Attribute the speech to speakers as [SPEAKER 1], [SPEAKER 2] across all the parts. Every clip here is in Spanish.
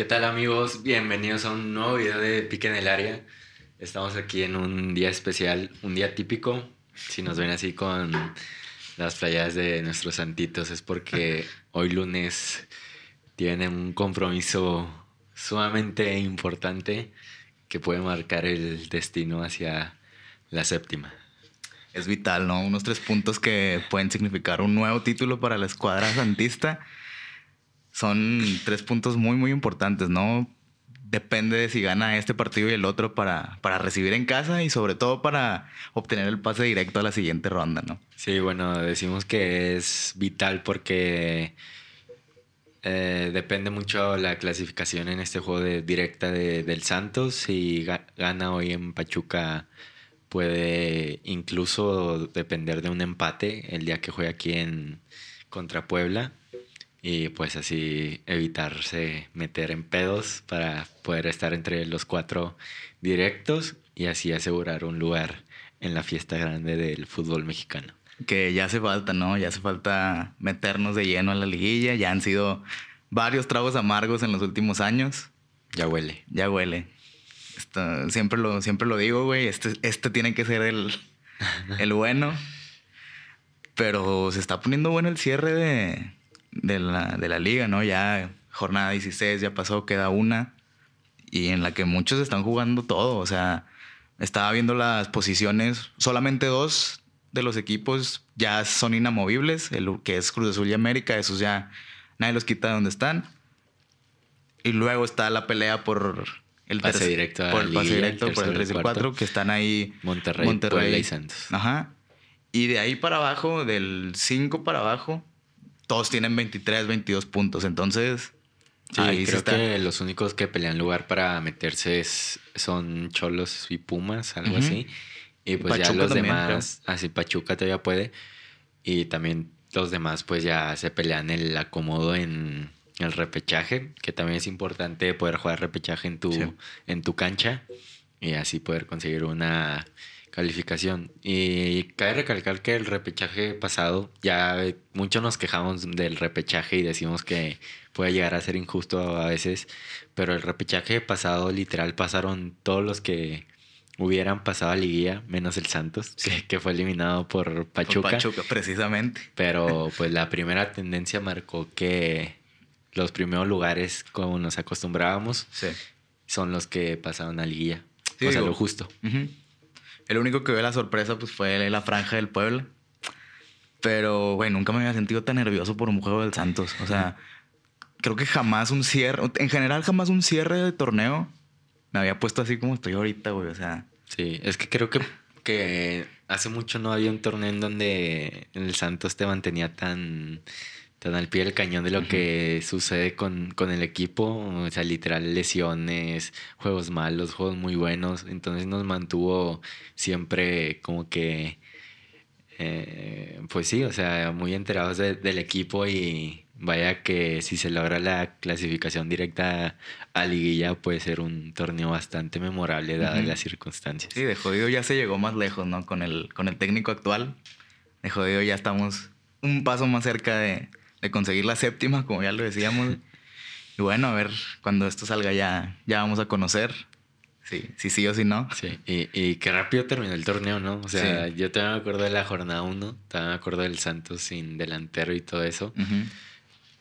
[SPEAKER 1] ¿Qué tal amigos? Bienvenidos a un nuevo video de Pique en el Área. Estamos aquí en un día especial, un día típico. Si nos ven así con las playas de nuestros santitos es porque hoy lunes tienen un compromiso sumamente importante que puede marcar el destino hacia la séptima.
[SPEAKER 2] Es vital, ¿no? Unos tres puntos que pueden significar un nuevo título para la escuadra santista son tres puntos muy, muy importantes, ¿no? Depende de si gana este partido y el otro para, para recibir en casa y sobre todo para obtener el pase directo a la siguiente ronda, ¿no?
[SPEAKER 1] Sí, bueno, decimos que es vital porque eh, depende mucho la clasificación en este juego de, directa de, del Santos. Si gana hoy en Pachuca puede incluso depender de un empate el día que juegue aquí en contra Puebla y pues así evitarse meter en pedos para poder estar entre los cuatro directos y así asegurar un lugar en la fiesta grande del fútbol mexicano.
[SPEAKER 2] Que ya hace falta, ¿no? Ya hace falta meternos de lleno a la liguilla. Ya han sido varios tragos amargos en los últimos años.
[SPEAKER 1] Ya huele.
[SPEAKER 2] Ya huele. siempre, lo, siempre lo digo, güey. Este, este tiene que ser el, el bueno. Pero se está poniendo bueno el cierre de, de la, de la liga, ¿no? Ya jornada 16 ya pasó, queda una. Y en la que muchos están jugando todo. O sea, estaba viendo las posiciones. Solamente dos de los equipos ya son inamovibles. El que es Cruz Azul y América. Esos ya nadie los quita de donde están. Y luego está la pelea por el
[SPEAKER 1] pase directo
[SPEAKER 2] por el pase directo por el 3 y el 4 que están ahí
[SPEAKER 1] Monterrey, Monterrey y Santos.
[SPEAKER 2] Ajá. Y de ahí para abajo, del 5 para abajo, todos tienen 23, 22 puntos. Entonces,
[SPEAKER 1] sí, ahí creo que los únicos que pelean lugar para meterse son Cholos y Pumas, algo así. Y pues ya los demás, así Pachuca todavía puede. Y también los demás pues ya se pelean el acomodo en el repechaje, que también es importante poder jugar repechaje en tu, en tu cancha y así poder conseguir una calificación. Y cabe recalcar que el repechaje pasado, ya muchos nos quejamos del repechaje y decimos que puede llegar a ser injusto a veces, pero el repechaje pasado literal pasaron todos los que hubieran pasado a liguilla, menos el Santos, que, fue eliminado por Pachuca.
[SPEAKER 2] Pachuca, precisamente.
[SPEAKER 1] Pero pues la primera tendencia marcó que los primeros lugares, como nos acostumbrábamos, son los que pasaron a liguilla. o sea, lo justo.
[SPEAKER 2] El único que ve la sorpresa pues fue la franja del pueblo. Pero, güey, nunca me había sentido tan nervioso por un juego del Santos. O sea, creo que jamás un cierre, en general jamás un cierre de torneo me había puesto así como estoy ahorita, güey. O sea.
[SPEAKER 1] Sí, es que creo que, que hace mucho no había un torneo en donde el Santos te mantenía tan tan al pie del cañón de lo que sucede con, con, el equipo. O sea, literal, lesiones, juegos malos, juegos muy buenos. Entonces nos mantuvo siempre como que, eh, pues sí, o sea, muy enterados del equipo y vaya que si se logra la clasificación directa a liguilla puede ser un torneo bastante memorable dadas las circunstancias.
[SPEAKER 2] Sí, de jodido ya se llegó más lejos, ¿no? Con el, con el técnico actual. De jodido ya estamos un paso más cerca de, de conseguir la séptima, como ya lo decíamos. y bueno, a ver, cuando esto salga ya, ya vamos a conocer. Sí, sí, sí o sí no.
[SPEAKER 1] Sí, y, y qué rápido terminó el torneo, ¿no? O sea, yo también me acuerdo de la jornada 1, también me acuerdo del Santos sin delantero y todo eso.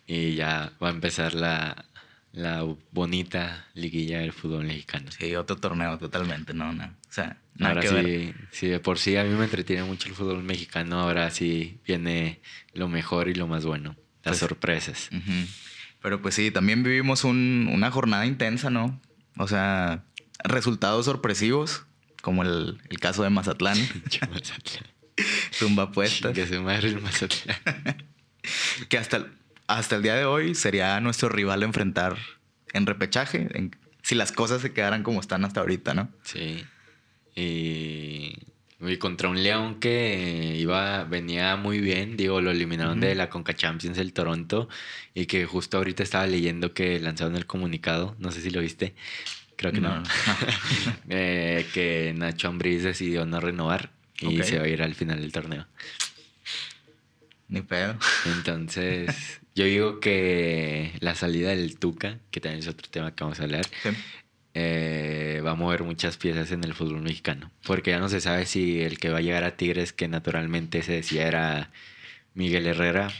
[SPEAKER 1] Y ya va a empezar la, la bonita liguilla del fútbol mexicano.
[SPEAKER 2] Sí, otro torneo totalmente, ¿no? no. O sea,
[SPEAKER 1] ahora sí, sí, de por sí a mí me entretiene mucho el fútbol mexicano, ahora sí viene lo mejor y lo más bueno las pues, sorpresas.
[SPEAKER 2] Pero pues sí, también vivimos una jornada intensa, ¿no? O sea, resultados sorpresivos, como el, caso de Mazatlán. Tumba puestas.
[SPEAKER 1] Que se madre el Mazatlán.
[SPEAKER 2] que hasta el, hasta el día de hoy sería nuestro rival enfrentar en repechaje, si las cosas se quedaran como están hasta ahorita, ¿no?
[SPEAKER 1] Sí. Y y contra un León que iba, venía muy bien, digo, lo eliminaron de la Conca Champions el Toronto y que justo ahorita estaba leyendo que lanzaron el comunicado, no sé si lo viste, creo que no, eh, que Nacho Ambriz decidió no renovar y se va a ir al final del torneo.
[SPEAKER 2] Ni pedo.
[SPEAKER 1] Entonces, yo digo que la salida del Tuca, que también es otro tema que vamos a hablar, eh, va a mover muchas piezas en el fútbol mexicano. Porque ya no se sabe si el que va a llegar a Tigres, que naturalmente se decía era Miguel Herrera,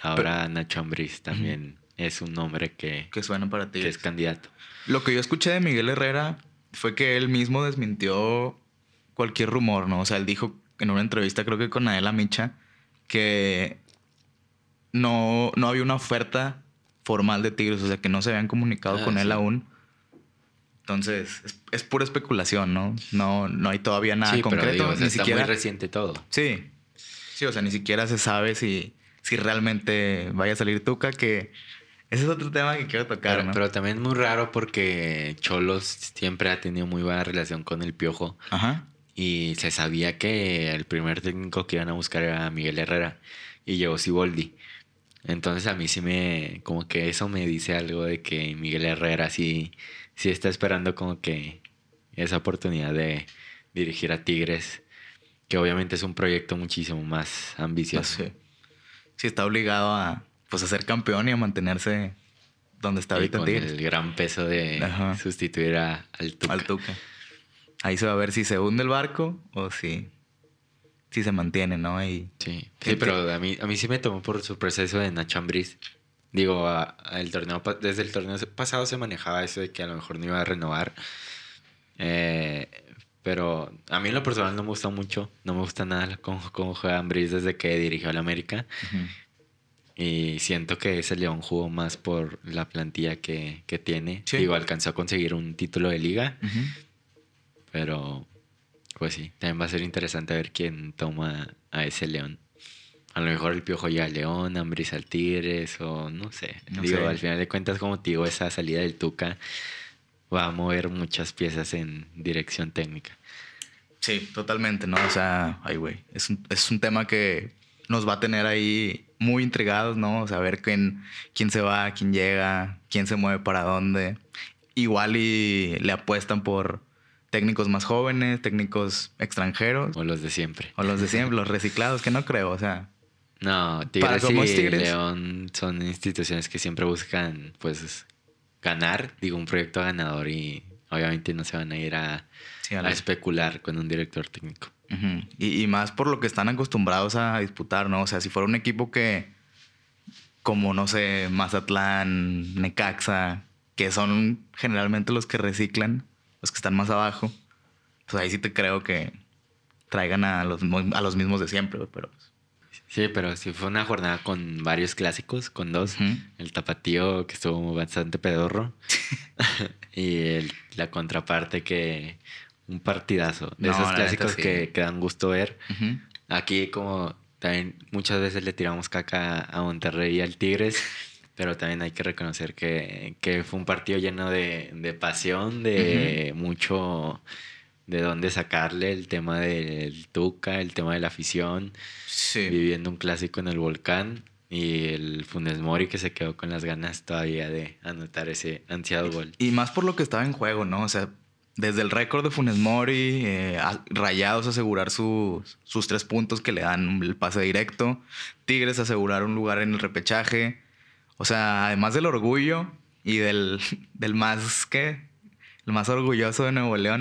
[SPEAKER 1] ahora Nacho Ambriz también es un nombre que,
[SPEAKER 2] que suena para
[SPEAKER 1] ti. Que es candidato.
[SPEAKER 2] Lo que yo escuché de Miguel Herrera fue que él mismo desmintió cualquier rumor, ¿no? O sea, él dijo en una entrevista, creo que con Adela Micha, que no, no había una oferta formal de Tigres, o sea, que no se habían comunicado ah, con él aún. Entonces, es, pura especulación, ¿no? No, no hay todavía nada concreto.
[SPEAKER 1] ni siquiera... muy reciente todo.
[SPEAKER 2] Sí. Sí, o sea, ni siquiera se sabe si, si realmente vaya a salir Tuca, que ese es otro tema que quiero tocar,
[SPEAKER 1] pero,
[SPEAKER 2] ¿no?
[SPEAKER 1] Pero también es muy raro porque Cholos siempre ha tenido muy buena relación con el Piojo. Ajá. Y se sabía que el primer técnico que iban a buscar era Miguel Herrera. Y llegó Siboldi. Entonces a mí sí me... Como que eso me dice algo de que Miguel Herrera sí, sí está esperando como que esa oportunidad de dirigir a Tigres. Que obviamente es un proyecto muchísimo más ambicioso.
[SPEAKER 2] Sí, sí está obligado a pues a ser campeón y a mantenerse donde está ahorita
[SPEAKER 1] con el gran peso de sustituir a, al Tuca.
[SPEAKER 2] Al Tuca. Ahí se va a ver si se hunde el barco o si, si se mantiene, ¿no?
[SPEAKER 1] Y, sí, sí pero a mí, a mí sí me tomó por sorpresa eso de Nacho Ambriz. Digo, el torneo, desde el torneo pasado se manejaba eso de que a lo mejor no iba a renovar. Eh, pero a mí en lo personal no me gusta mucho. No me gusta nada cómo, cómo juega Ambriz desde que dirigió al América. Y siento que ese León jugó más por la plantilla que, tiene. Digo, alcanzó a conseguir un título de liga. Pero, pues sí, también va a ser interesante ver quién toma a ese León. A lo mejor el Piojo ya León, Ambris al Tigres, o no sé. digo, al final de cuentas, como te digo, esa salida del Tuca va a mover muchas piezas en dirección técnica.
[SPEAKER 2] Sí, totalmente, ¿no? O sea, ay, güey, es un, es un tema que nos va a tener ahí muy intrigados, ¿no? O sea, ver quién, quién se va, quién llega, quién se mueve para dónde. Igual y le apuestan por técnicos más jóvenes, técnicos extranjeros.
[SPEAKER 1] O los de siempre.
[SPEAKER 2] O los de siempre, los reciclados, que no creo, o sea.
[SPEAKER 1] No, Tigres y León son instituciones que siempre buscan, pues, ganar, digo, un proyecto ganador y obviamente no se van a ir a, a especular con un director técnico.
[SPEAKER 2] Y, más por lo que están acostumbrados a disputar, ¿no? O sea, si fuera un equipo que, como, no sé, Mazatlán, Necaxa, que son generalmente los que reciclan, los que están más abajo, pues ahí sí te creo que traigan a los, a los mismos de siempre, pero...
[SPEAKER 1] Sí, pero si fue una jornada con varios clásicos, con dos. El tapatío que estuvo bastante pedorro. y la contraparte que un partidazo. De esos clásicos que, dan gusto ver. Aquí como también muchas veces le tiramos caca a Monterrey y al Tigres, pero también hay que reconocer que, fue un partido lleno de, pasión, de mucho de dónde sacarle el tema del Tuca, el tema de la afición, viviendo un clásico en el volcán y el Funes Mori que se quedó con las ganas todavía de anotar ese ansiado gol.
[SPEAKER 2] Y más por lo que estaba en juego, ¿no? O sea, desde el récord de Funes Mori, eh, Rayados asegurar sus, sus tres puntos que le dan el pase directo, Tigres asegurar un lugar en el repechaje. O sea, además del orgullo y del, del más, ¿qué? El más orgulloso de Nuevo León,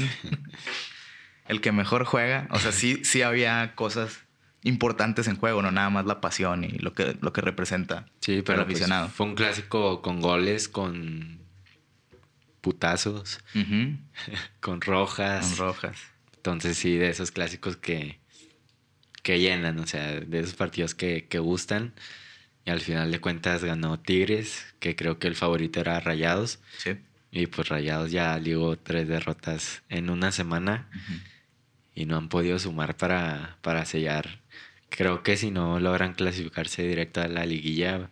[SPEAKER 2] el que mejor juega. O sea, sí, sí había cosas importantes en juego, no nada más la pasión y lo que, lo que representa
[SPEAKER 1] sí, pero el pues, aficionado. fue un clásico con goles, con putazos, con rojas.
[SPEAKER 2] Con rojas.
[SPEAKER 1] Entonces sí, de esos clásicos que, que llenan, o sea, de esos partidos que, que gustan. Y al final de cuentas ganó Tigres, que creo que el favorito era Rayados. Sí. Y pues Rayados ya ligó tres derrotas en una semana y no han podido sumar para, para sellar. Creo que si no logran clasificarse directo a la liguilla,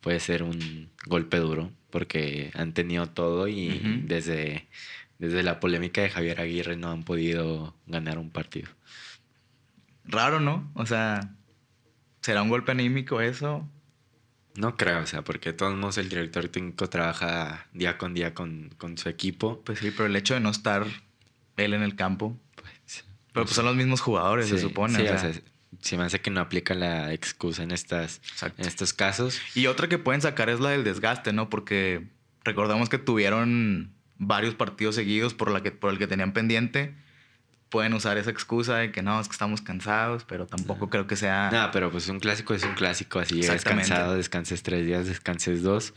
[SPEAKER 1] puede ser un golpe duro porque han tenido todo y desde, desde la polémica de Javier Aguirre no han podido ganar un partido.
[SPEAKER 2] Raro, ¿no? O sea, ¿será un golpe anímico eso?
[SPEAKER 1] No creo, o sea, porque de todos modos el director técnico trabaja día con día con, su equipo.
[SPEAKER 2] Pues sí, pero el hecho de no estar él en el campo. Pues, pero pues son los mismos jugadores, se supone.
[SPEAKER 1] se me hace que no aplica la excusa en, estas, en estos casos.
[SPEAKER 2] Y otra que pueden sacar es la del desgaste, ¿no? Porque recordamos que tuvieron varios partidos seguidos por, la que, por el que tenían pendiente. Pueden usar esa excusa de que no, es que estamos cansados, pero tampoco creo que sea.
[SPEAKER 1] No, pero pues un clásico es un clásico, así llegas cansado, descanses tres días, descanses dos.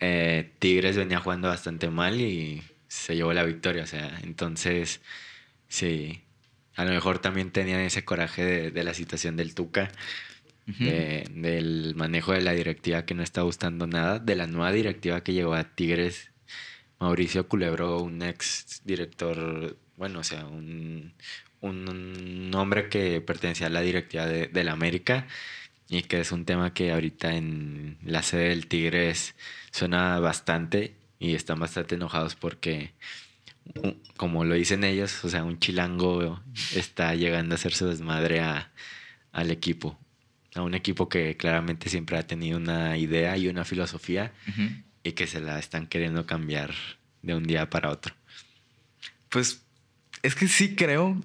[SPEAKER 1] Eh, Tigres venía jugando bastante mal y se llevó la victoria, o sea, entonces, sí, a lo mejor también tenían ese coraje de, la situación del Tuca, del manejo de la directiva que no está gustando nada, de la nueva directiva que llegó a Tigres, Mauricio Culebro, un ex director, bueno, o sea, un, un, hombre que pertenecía a la directiva de, la América y que es un tema que ahorita en la sede del Tigres suena bastante y están bastante enojados porque como lo dicen ellos, o sea, un chilango está llegando a hacer su desmadre al equipo. A un equipo que claramente siempre ha tenido una idea y una filosofía y que se la están queriendo cambiar de un día para otro.
[SPEAKER 2] Pues es que sí creo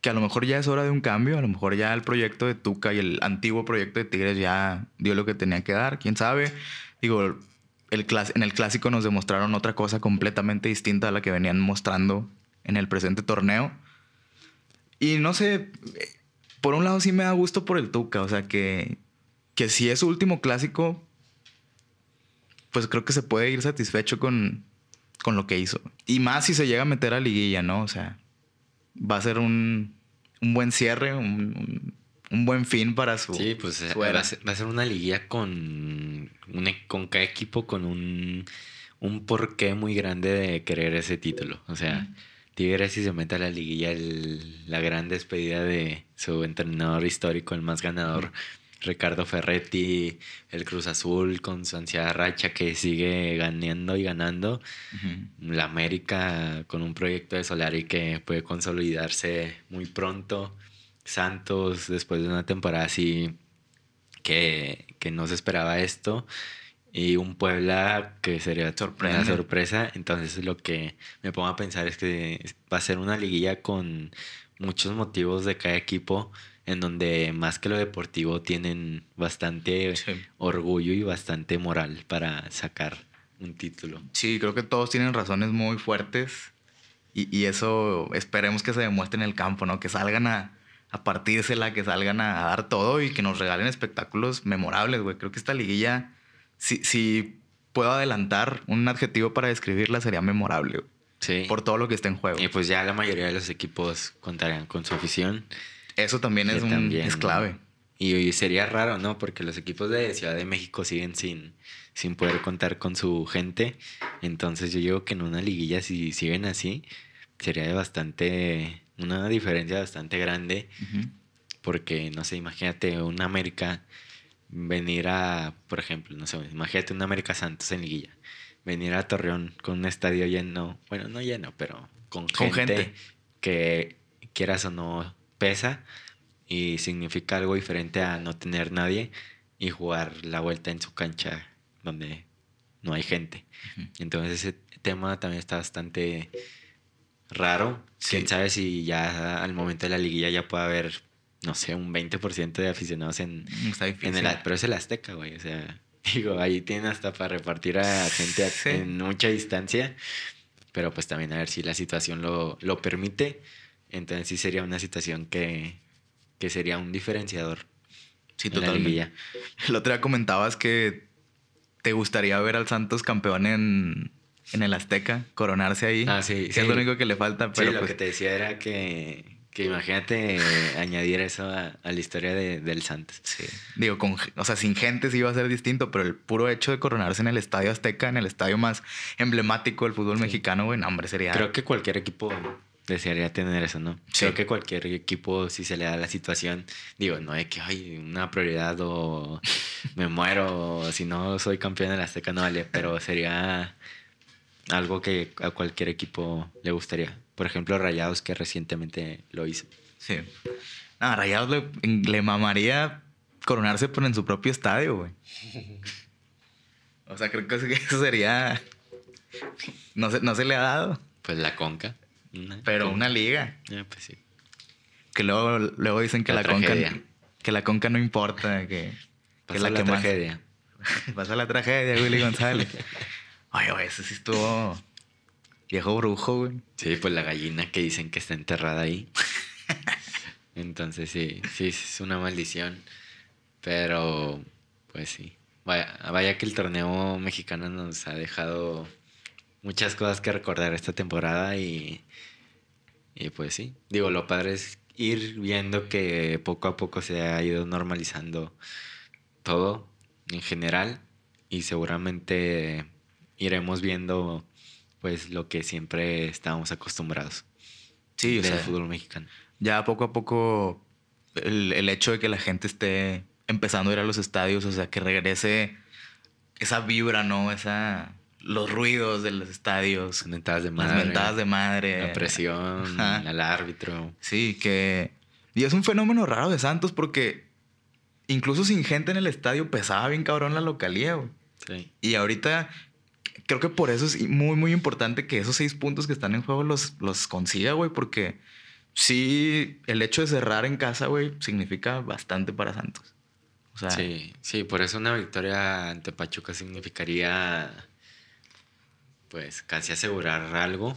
[SPEAKER 2] que a lo mejor ya es hora de un cambio, a lo mejor ya el proyecto de Tuca y el antiguo proyecto de Tigres ya dio lo que tenía que dar, quién sabe. Digo, en el clásico nos demostraron otra cosa completamente distinta a la que venían mostrando en el presente torneo. Y no sé, por un lado sí me da gusto por el Tuca, o sea que, que si es su último clásico, pues creo que se puede ir satisfecho con, con lo que hizo. Y más si se llega a meter a liguilla, ¿no? O sea, va a ser un, un buen cierre, un, un buen fin para su.
[SPEAKER 1] Sí, pues eh, va, a ser, una liguilla con, e, con cada equipo con un, un porqué muy grande de querer ese título. O sea, Tigres si se mete a la liguilla, la gran despedida de su entrenador histórico, el más ganador. Ricardo Ferretti, el Cruz Azul con su ansiada racha que sigue ganando y ganando. La América con un proyecto de Solari que puede consolidarse muy pronto. Santos después de una temporada así que, no se esperaba esto y un Puebla que sería una sorpresa. Entonces lo que me pongo a pensar es que va a ser una liguilla con muchos motivos de cada equipo en donde más que lo deportivo tienen bastante orgullo y bastante moral para sacar un título.
[SPEAKER 2] Sí, creo que todos tienen razones muy fuertes y, y eso esperemos que se demuestre en el campo, ¿no? Que salgan a, a partírsela, que salgan a, dar todo y que nos regalen espectáculos memorables, güey. Creo que esta liguilla, si, si puedo adelantar un adjetivo para describirla, sería memorable, güey. Sí. Por todo lo que está en juego.
[SPEAKER 1] Y pues ya la mayoría de los equipos contarían con su afición.
[SPEAKER 2] Eso también es, un, es clave.
[SPEAKER 1] Y, sería raro, ¿no? Porque los equipos de Ciudad de México siguen sin, sin poder contar con su gente. Entonces yo digo que en una liguilla, si siguen así, sería bastante una diferencia bastante grande. Porque, no sé, imagínate un América venir a, por ejemplo, no sé, imagínate un América Santos en Liguilla. Venir a Torreón con un estadio lleno, bueno, no lleno, pero con, gente, que quieras o no pesa y significa algo diferente a no tener nadie y jugar la vuelta en su cancha donde no hay gente. Entonces ese tema también está bastante raro. Quién sabe si ya al momento de la liguilla ya puede haber, no sé, un 20% de aficionados en, en el. Pero es el Azteca, güey. O sea, digo, ahí tienen hasta para repartir a gente en mucha distancia. Pero pues también a ver si la situación lo, lo permite. Entonces sí sería una situación que, que sería un diferenciador.
[SPEAKER 2] Sí, totalmente. El otro día comentabas que te gustaría ver al Santos campeón en, en el Azteca, coronarse ahí. Ah, sí. es lo único que le falta.
[SPEAKER 1] Pero lo pues que te decía era que, que imagínate añadir eso a, la historia de, del Santos.
[SPEAKER 2] Sí. Digo, con, o sea, sin gente sí iba a ser distinto, pero el puro hecho de coronarse en el Estadio Azteca, en el estadio más emblemático del fútbol mexicano, güey, hombre, sería...
[SPEAKER 1] Creo que cualquier equipo desearía tener eso, ¿no? Creo que cualquier equipo, si se le da la situación, digo, no hay que, hay una prioridad o me muero, o si no soy campeón en el Azteca, no vale, pero sería algo que a cualquier equipo le gustaría. Por ejemplo, Rayados, que recientemente lo hizo.
[SPEAKER 2] Sí. No, Rayados le, mamaría coronarse por en su propio estadio, güey. O sea, creo que eso sería. No se, no se le ha dado.
[SPEAKER 1] Pues la Conca.
[SPEAKER 2] Pero una liga.
[SPEAKER 1] Pues sí.
[SPEAKER 2] Que luego, luego dicen que la, conca que la conca no importa, que,
[SPEAKER 1] que la, la tragedia.
[SPEAKER 2] Pasa la tragedia, Willy González. Oye, güey, ese sí estuvo viejo brujo, güey.
[SPEAKER 1] Sí, pues la gallina que dicen que está enterrada ahí. Entonces sí, sí, es una maldición. Pero, pues sí. Vaya, vaya que el torneo mexicano nos ha dejado muchas cosas que recordar esta temporada y, y pues sí. Digo, lo padre es ir viendo que poco a poco se ha ido normalizando todo en general y seguramente iremos viendo pues lo que siempre estábamos acostumbrados
[SPEAKER 2] sí,
[SPEAKER 1] del fútbol mexicano.
[SPEAKER 2] Ya poco a poco el, el, hecho de que la gente esté empezando a ir a los estadios, o sea, que regrese esa vibra, ¿no? Esa los ruidos de los estadios,
[SPEAKER 1] mentadas de madre,
[SPEAKER 2] las mentadas de madre,
[SPEAKER 1] la presión al árbitro.
[SPEAKER 2] Sí, que y es un fenómeno raro de Santos porque incluso sin gente en el estadio pesaba bien cabrón la localía, güey. Sí. Y ahorita creo que por eso es muy, muy importante que esos seis puntos que están en juego los, los consiga, güey, porque sí, el hecho de cerrar en casa, güey, significa bastante para Santos.
[SPEAKER 1] O sea, sí, sí, por eso una victoria ante Pachuca significaría, pues, casi asegurar algo,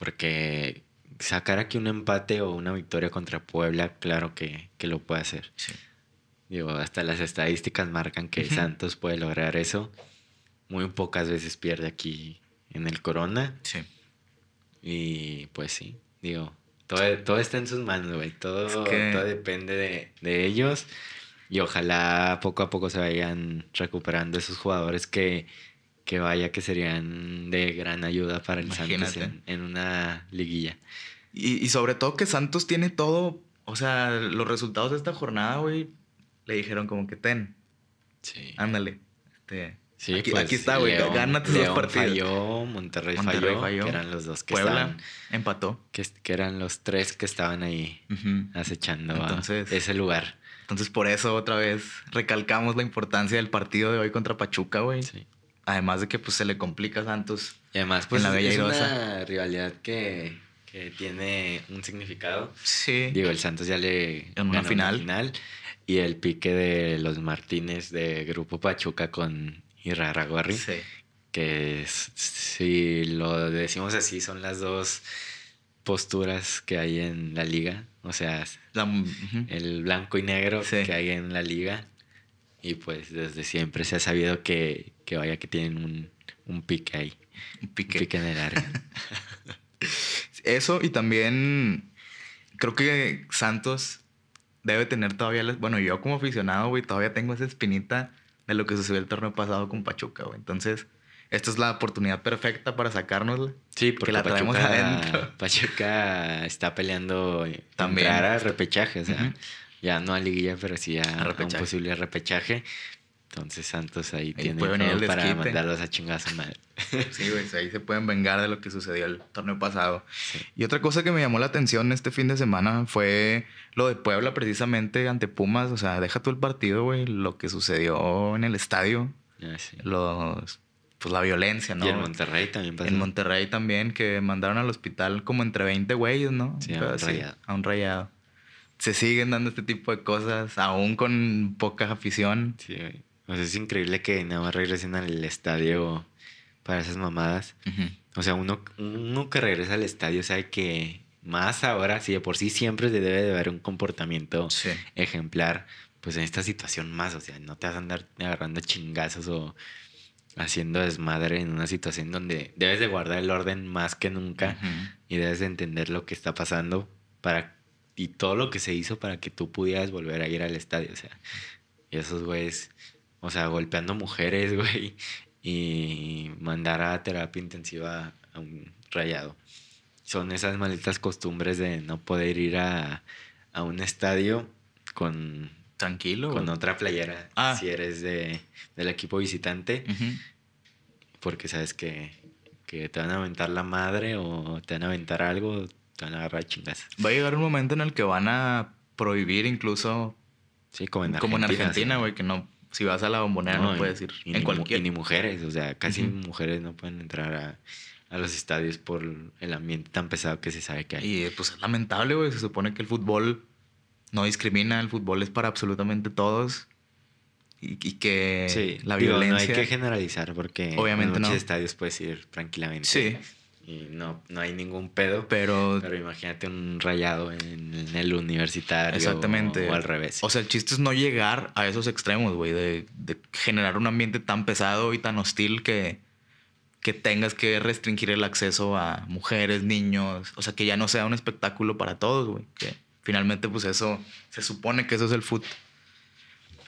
[SPEAKER 1] porque sacar aquí un empate o una victoria contra Puebla, claro que, que lo puede hacer. Sí. Digo, hasta las estadísticas marcan que Santos puede lograr eso. Muy pocas veces pierde aquí en el Corona. Sí. Y pues sí, digo, todo, todo está en sus manos, güey. Todo, todo depende de, de, ellos. Y ojalá poco a poco se vayan recuperando esos jugadores que, que vaya que serían de gran ayuda para el Santos en, una liguilla.
[SPEAKER 2] Y, y, sobre todo que Santos tiene todo, o sea, los resultados de esta jornada, güey, le dijeron como que ten. Sí. Ándale. Este,
[SPEAKER 1] sí, aquí, pues, aquí está, güey. Gánate los partidos. falló, Monterrey, Monterrey falló, que eran los dos que
[SPEAKER 2] Puebla empató.
[SPEAKER 1] Que, que, eran los tres que estaban ahí acechando Entonces, a ese lugar.
[SPEAKER 2] Entonces, por eso otra vez recalcamos la importancia del partido de hoy contra Pachuca, güey. Sí. Además de que pues se le complica a Santos.
[SPEAKER 1] Y además, pues en la es, una rivalidad que, que, tiene un significado. Sí. Digo, el Santos ya le
[SPEAKER 2] en una final.
[SPEAKER 1] final y el pique de los Martínez de Grupo Pachuca con Irarraguarri. Sí. Que si lo decimos así, son las dos posturas que hay en la liga. O sea, el blanco y negro que hay en la liga. Y pues desde siempre se ha sabido que, que vaya que tienen un, un pique ahí. Un pique. pique en el área.
[SPEAKER 2] Eso y también creo que Santos debe tener todavía, bueno, yo como aficionado, güey, todavía tengo esa espinita de lo que sucedió el torneo pasado con Pachuca, güey. Entonces, esta es la oportunidad perfecta para sacárnosla.
[SPEAKER 1] Sí, porque la traemos adentro. Pachuca está peleando también a repechaje, o sea, ya no a liguilla, pero sí a, un posible repechaje. Entonces Santos ahí, tiene todo para mandarlos a chingazo madre.
[SPEAKER 2] Sí, güey, ahí se pueden vengar de lo que sucedió el torneo pasado. Y otra cosa que me llamó la atención este fin de semana fue lo de Puebla precisamente ante Pumas. O sea, deja tú el partido, güey, lo que sucedió en el estadio. Ah, sí. Los, pues la violencia, ¿no?
[SPEAKER 1] Y en Monterrey también pasó.
[SPEAKER 2] En Monterrey también, que mandaron al hospital como entre 20 güeyes, ¿no?
[SPEAKER 1] Sí, a un rayado.
[SPEAKER 2] A un rayado. Se siguen dando este tipo de cosas, aún con poca afición.
[SPEAKER 1] Sí, güey. O sea, es increíble que nada más regresen al estadio para esas mamadas. O sea, uno, uno que regresa al estadio sabe que más ahora, si de por sí siempre se debe de haber un comportamiento ejemplar, pues en esta situación más, o sea, no te vas a andar agarrando chingazos o haciendo desmadre en una situación donde debes de guardar el orden más que nunca y debes de entender lo que está pasando para y todo lo que se hizo para que tú pudieras volver a ir al estadio, o sea, y esos güeyes o sea, golpeando mujeres, güey, y mandar a terapia intensiva a un rayado. Son esas malditas costumbres de no poder ir a, un estadio con...
[SPEAKER 2] Tranquilo.
[SPEAKER 1] Con otra playera, ah. si eres de, del equipo visitante, porque sabes que, que te van a aventar la madre o te van a aventar algo, te van a agarrar chingas.
[SPEAKER 2] Va a llegar un momento en el que van a prohibir incluso...
[SPEAKER 1] Sí, como en
[SPEAKER 2] Argentina. Como en Argentina, güey, que no Si vas a la bombonera no, puedes ir.
[SPEAKER 1] en cualquier. Y ni mujeres, o sea, casi mujeres no pueden entrar a, a, los estadios por el ambiente tan pesado que se sabe que hay.
[SPEAKER 2] Y pues es lamentable, güey. Se supone que el fútbol no discrimina, el fútbol es para absolutamente todos. Y, que
[SPEAKER 1] la violencia. no hay que generalizar porque obviamente en muchos estadios puedes ir tranquilamente. Sí y no, no hay ningún pedo. Pero, pero imagínate un rayado en, el universitario. Exactamente. O, al revés.
[SPEAKER 2] O sea, el chiste es no llegar a esos extremos, güey, de, de, generar un ambiente tan pesado y tan hostil que, que tengas que restringir el acceso a mujeres, niños. O sea, que ya no sea un espectáculo para todos, güey. Que finalmente, pues eso, se supone que eso es el fútbol.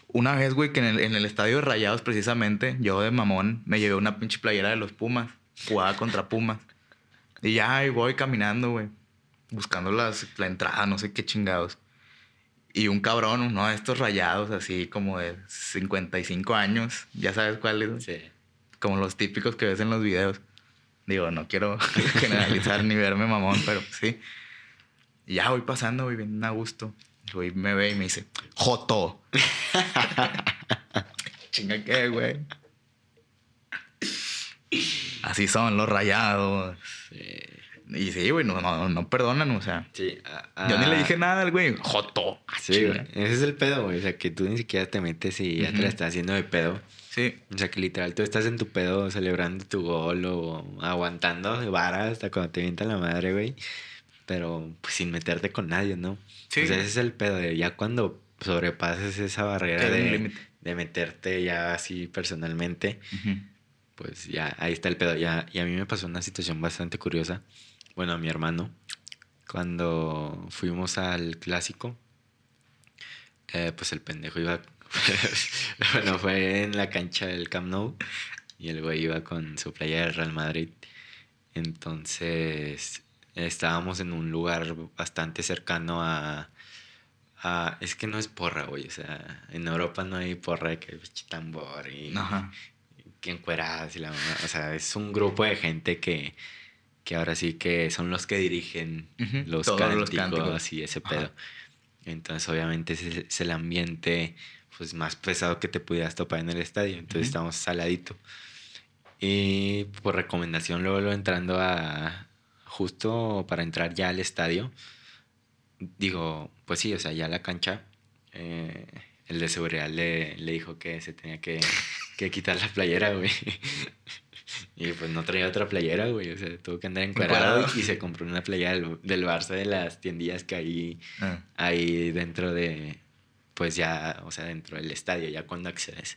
[SPEAKER 2] Una vez, güey, que en el, en el estadio de Rayados, precisamente, yo de mamón me llevé una pinche playera de los Pumas. Jugaba contra Pumas. Y ya ahí voy caminando, güey. Buscando las, la entrada, no sé qué chingados. Y un cabrón, uno de estos rayados, así como de 55 años. Ya sabes cuáles. Sí. Como los típicos que ves en los videos. Digo, no quiero generalizar ni verme mamón, pero sí. Y ya voy pasando, güey, bien a gusto. Güey me ve y me dice, Joto. Chinga qué, güey. Así son los rayados. Y sí, güey, no, no, no, perdonan, o sea. Sí. yo ni le dije nada al güey. Joto.
[SPEAKER 1] Sí, güey. Ese es el pedo, güey. O sea, que tú ni siquiera te metes y ya te la estás haciendo de pedo. Sí. O sea, que literal tú estás en tu pedo celebrando tu gol o aguantando vara hasta cuando te vienta la madre, güey. Pero pues sin meterte con nadie, ¿no? Sí. O sea, ese es el pedo de ya cuando sobrepases esa barrera de, de, meterte ya así personalmente pues ya ahí está el pedo. Ya, y a mí me pasó una situación bastante curiosa. Bueno, a mi hermano, cuando fuimos al clásico, eh, pues el pendejo iba. bueno, fue en la cancha del Camp Nou y el güey iba con su playa del Real Madrid. Entonces estábamos en un lugar bastante cercano a, a, es que no es porra, güey. O sea, en Europa no hay porra que tambor y, Ajá encueradas y la O sea, es un grupo de gente que, que ahora sí que son los que dirigen los, cánticos, y ese pedo. Entonces, obviamente, es, el ambiente pues, más pesado que te pudieras topar en el estadio. Entonces, estamos saladito. Y por recomendación, luego, entrando a. Justo para entrar ya al estadio, digo, pues sí, o sea, ya la cancha. Eh, el de seguridad le, le dijo que se tenía que que quitar la playera, güey. Y pues no traía otra playera, güey. O sea, tuvo que andar encuadrado y se compró una playera del, del, Barça de las tiendillas que hay ah. ahí dentro de, pues ya, o sea, dentro del estadio, ya cuando accedes.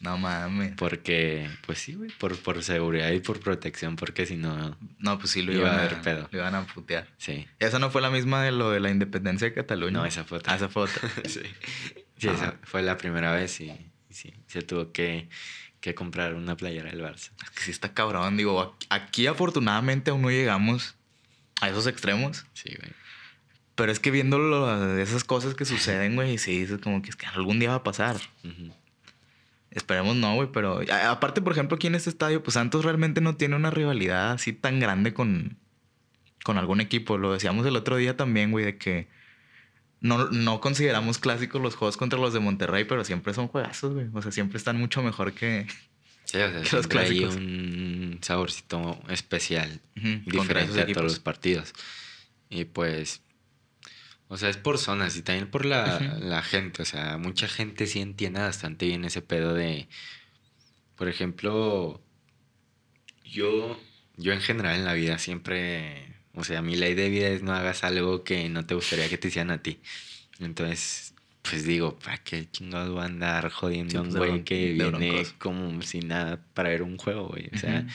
[SPEAKER 2] No mames.
[SPEAKER 1] Porque, pues sí, güey, por, por seguridad y por protección, porque si no.
[SPEAKER 2] No, pues sí lo iban a ver pedo. Lo iban a putear. Sí. ¿Esa no fue la misma de lo de la independencia de Cataluña?
[SPEAKER 1] No, esa foto.
[SPEAKER 2] Ah, esa foto.
[SPEAKER 1] sí. Sí, esa fue la primera vez y sí, se tuvo que, comprar una playera del Barça.
[SPEAKER 2] Es que sí está cabrón, digo, aquí afortunadamente aún no llegamos a esos extremos. Sí, güey. Pero es que viendo esas cosas que suceden, güey, sí, es como que, es que algún día va a pasar. Esperemos no, güey, pero aparte, por ejemplo, aquí en este estadio, pues Santos realmente no tiene una rivalidad así tan grande con, con algún equipo. Lo decíamos el otro día también, güey, de que no, no consideramos clásicos los juegos contra los de Monterrey, pero siempre son juegazos, güey. O sea, siempre están mucho mejor que,
[SPEAKER 1] sí, o sea, los clásicos. Hay un saborcito especial, diferente a todos los partidos. Y pues, o sea, es por zonas y también por la, la, gente. O sea, mucha gente sí entiende bastante bien ese pedo de, por ejemplo, yo, yo en general en la vida siempre o sea, mi ley de vida es no hagas algo que no te gustaría que te hicieran a ti. Entonces, pues digo, ¿para qué chingados voy a andar jodiendo a un pues, güey que viene como sin nada para ver un juego, güey? O sea,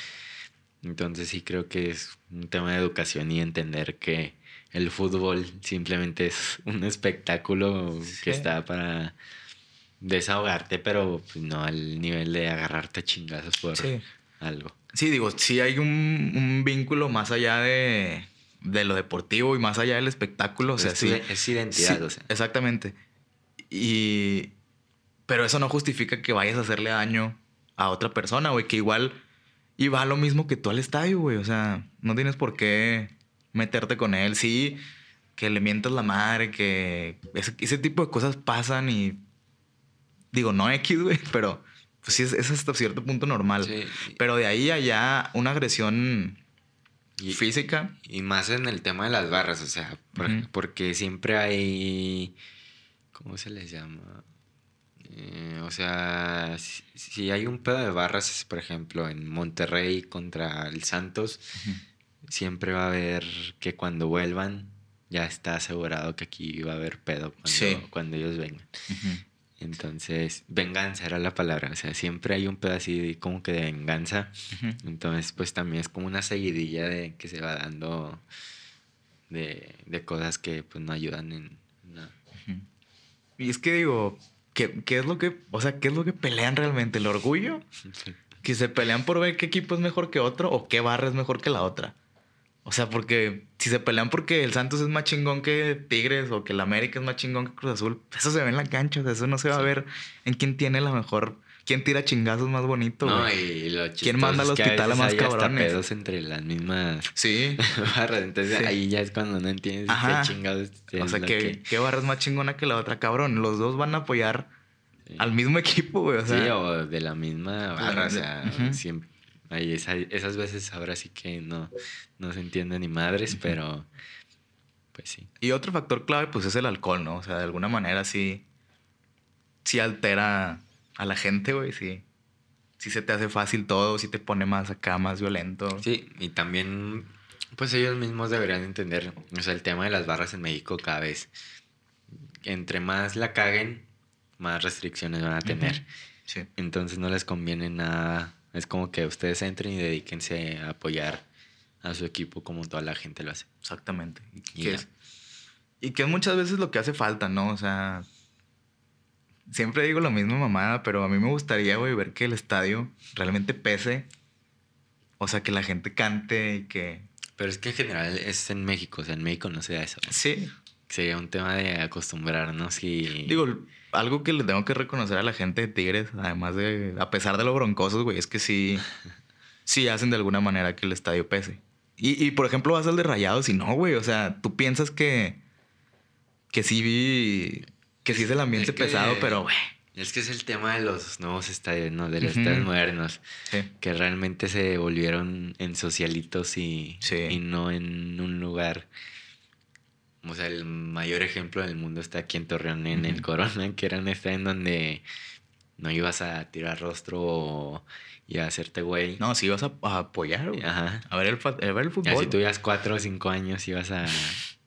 [SPEAKER 1] entonces sí creo que es un tema de educación y entender que el fútbol simplemente es un espectáculo que está para desahogarte, pero pues, no al nivel de agarrarte a chingazos por algo.
[SPEAKER 2] Sí, digo, sí hay un, vínculo más allá de, lo deportivo y más allá del espectáculo. O sea, es, sí,
[SPEAKER 1] es identidad, o sea.
[SPEAKER 2] Exactamente. Y. Pero eso no justifica que vayas a hacerle daño a otra persona, güey, que igual iba lo mismo que tú al estadio, güey. O sea, no tienes por qué meterte con él. Sí, que le mientas la madre, que ese, ese tipo de cosas pasan y digo, no X, güey, pero pues sí, es, hasta cierto punto normal. Pero de ahí allá una agresión física.
[SPEAKER 1] Y más en el tema de las barras, o sea, porque siempre hay, ¿cómo se les llama? Eh, o sea, si, hay un pedo de barras, por ejemplo, en Monterrey contra el Santos, siempre va a haber que cuando vuelvan ya está asegurado que aquí va a haber pedo cuando, ellos vengan. Entonces, venganza era la palabra. O sea, siempre hay un pedacito como que de venganza. Entonces, pues también es como una seguidilla de que se va dando de, cosas que pues no ayudan en nada.
[SPEAKER 2] Y es que digo, ¿qué, ¿qué, es lo que, o sea, qué es lo que pelean realmente? ¿El orgullo? ¿Que se pelean por ver qué equipo es mejor que otro o qué barra es mejor que la otra? O sea, porque si se pelean porque el Santos es más chingón que Tigres o que el América es más chingón que Cruz Azul, eso se ve en la cancha. O sea, eso no se va a ver en quién tiene la mejor. ¿Quién tira chingazos más bonito? No, y lo ¿Quién manda al hospital a, más cabrones?
[SPEAKER 1] pedos entre las mismas sí. barras. Entonces ahí ya es cuando no entiendes qué chingados.
[SPEAKER 2] O sea, que, qué barra es más chingona que la otra, cabrón. Los dos van a apoyar al mismo equipo, güey. O sea,
[SPEAKER 1] sí, o de la misma barra. o sea, siempre Ahí esas veces ahora sí que no, no se entiende ni madres, pero pues sí.
[SPEAKER 2] Y otro factor clave pues es el alcohol, ¿no? O sea, de alguna manera sí, sí altera a la gente, güey, sí. Sí se te hace fácil todo, sí te pone más acá, más violento.
[SPEAKER 1] Sí, y también pues ellos mismos deberían entender, o sea, el tema de las barras en México cada vez, entre más la caguen, más restricciones van a tener. Sí. Entonces no les conviene nada es como que ustedes entren y dedíquense a apoyar a su equipo como toda la gente lo hace.
[SPEAKER 2] Exactamente. Y, que, es, y que muchas veces lo que hace falta, ¿no? O sea, siempre digo lo mismo, mamada, pero a mí me gustaría, güey, ver que el estadio realmente pese. O sea, que la gente cante y que...
[SPEAKER 1] Pero es que en general es en México, o sea, en México no se da eso. Sí. Sería un tema de acostumbrarnos y...
[SPEAKER 2] Digo, algo que le tengo que reconocer a la gente de Tigres, además de, a pesar de lo broncosos, güey, es que sí, sí hacen de alguna manera que el estadio pese. Y, y por ejemplo, vas al de Rayados y no, güey, o sea, tú piensas que, que sí, que sí es el ambiente pesado, pero, güey.
[SPEAKER 1] Es que es el tema de los nuevos estadios, ¿no? De los estadios modernos. Que realmente se volvieron en socialitos y, y no en un lugar o sea, el mayor ejemplo del mundo está aquí en Torreón, en el Corona, que era un en donde no ibas a tirar rostro y a hacerte güey.
[SPEAKER 2] No, si ibas a, apoyar, Ajá. A ver el, a ver el fútbol.
[SPEAKER 1] Y si tuvieras cuatro o cinco años ibas a,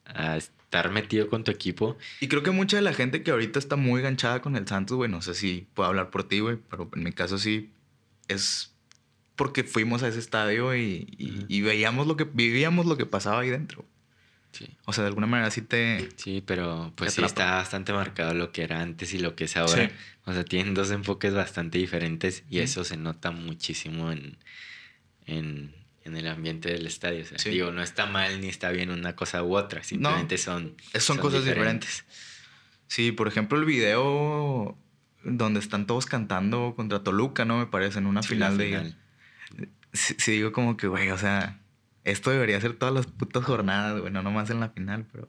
[SPEAKER 1] a, estar metido con tu equipo.
[SPEAKER 2] Y creo que mucha de la gente que ahorita está muy ganchada con el Santos, güey, no sé si puedo hablar por ti, güey, pero en mi caso sí es porque fuimos a ese estadio y, y veíamos lo que, vivíamos lo que pasaba ahí dentro. O sea, de alguna manera sí te...
[SPEAKER 1] Sí, pero pues sí está bastante marcado lo que era antes y lo que es ahora. O sea, tienen dos enfoques bastante diferentes y eso se nota muchísimo en, en, el ambiente del estadio. O sea, digo, no está mal ni está bien una cosa u otra, simplemente son,
[SPEAKER 2] son... cosas diferentes. Sí, por ejemplo, el video donde están todos cantando contra Toluca, ¿no? Me parece, en una final, de... sí, digo como que, güey, o sea esto debería ser todas las putas jornadas, güey, no nomás en la final, pero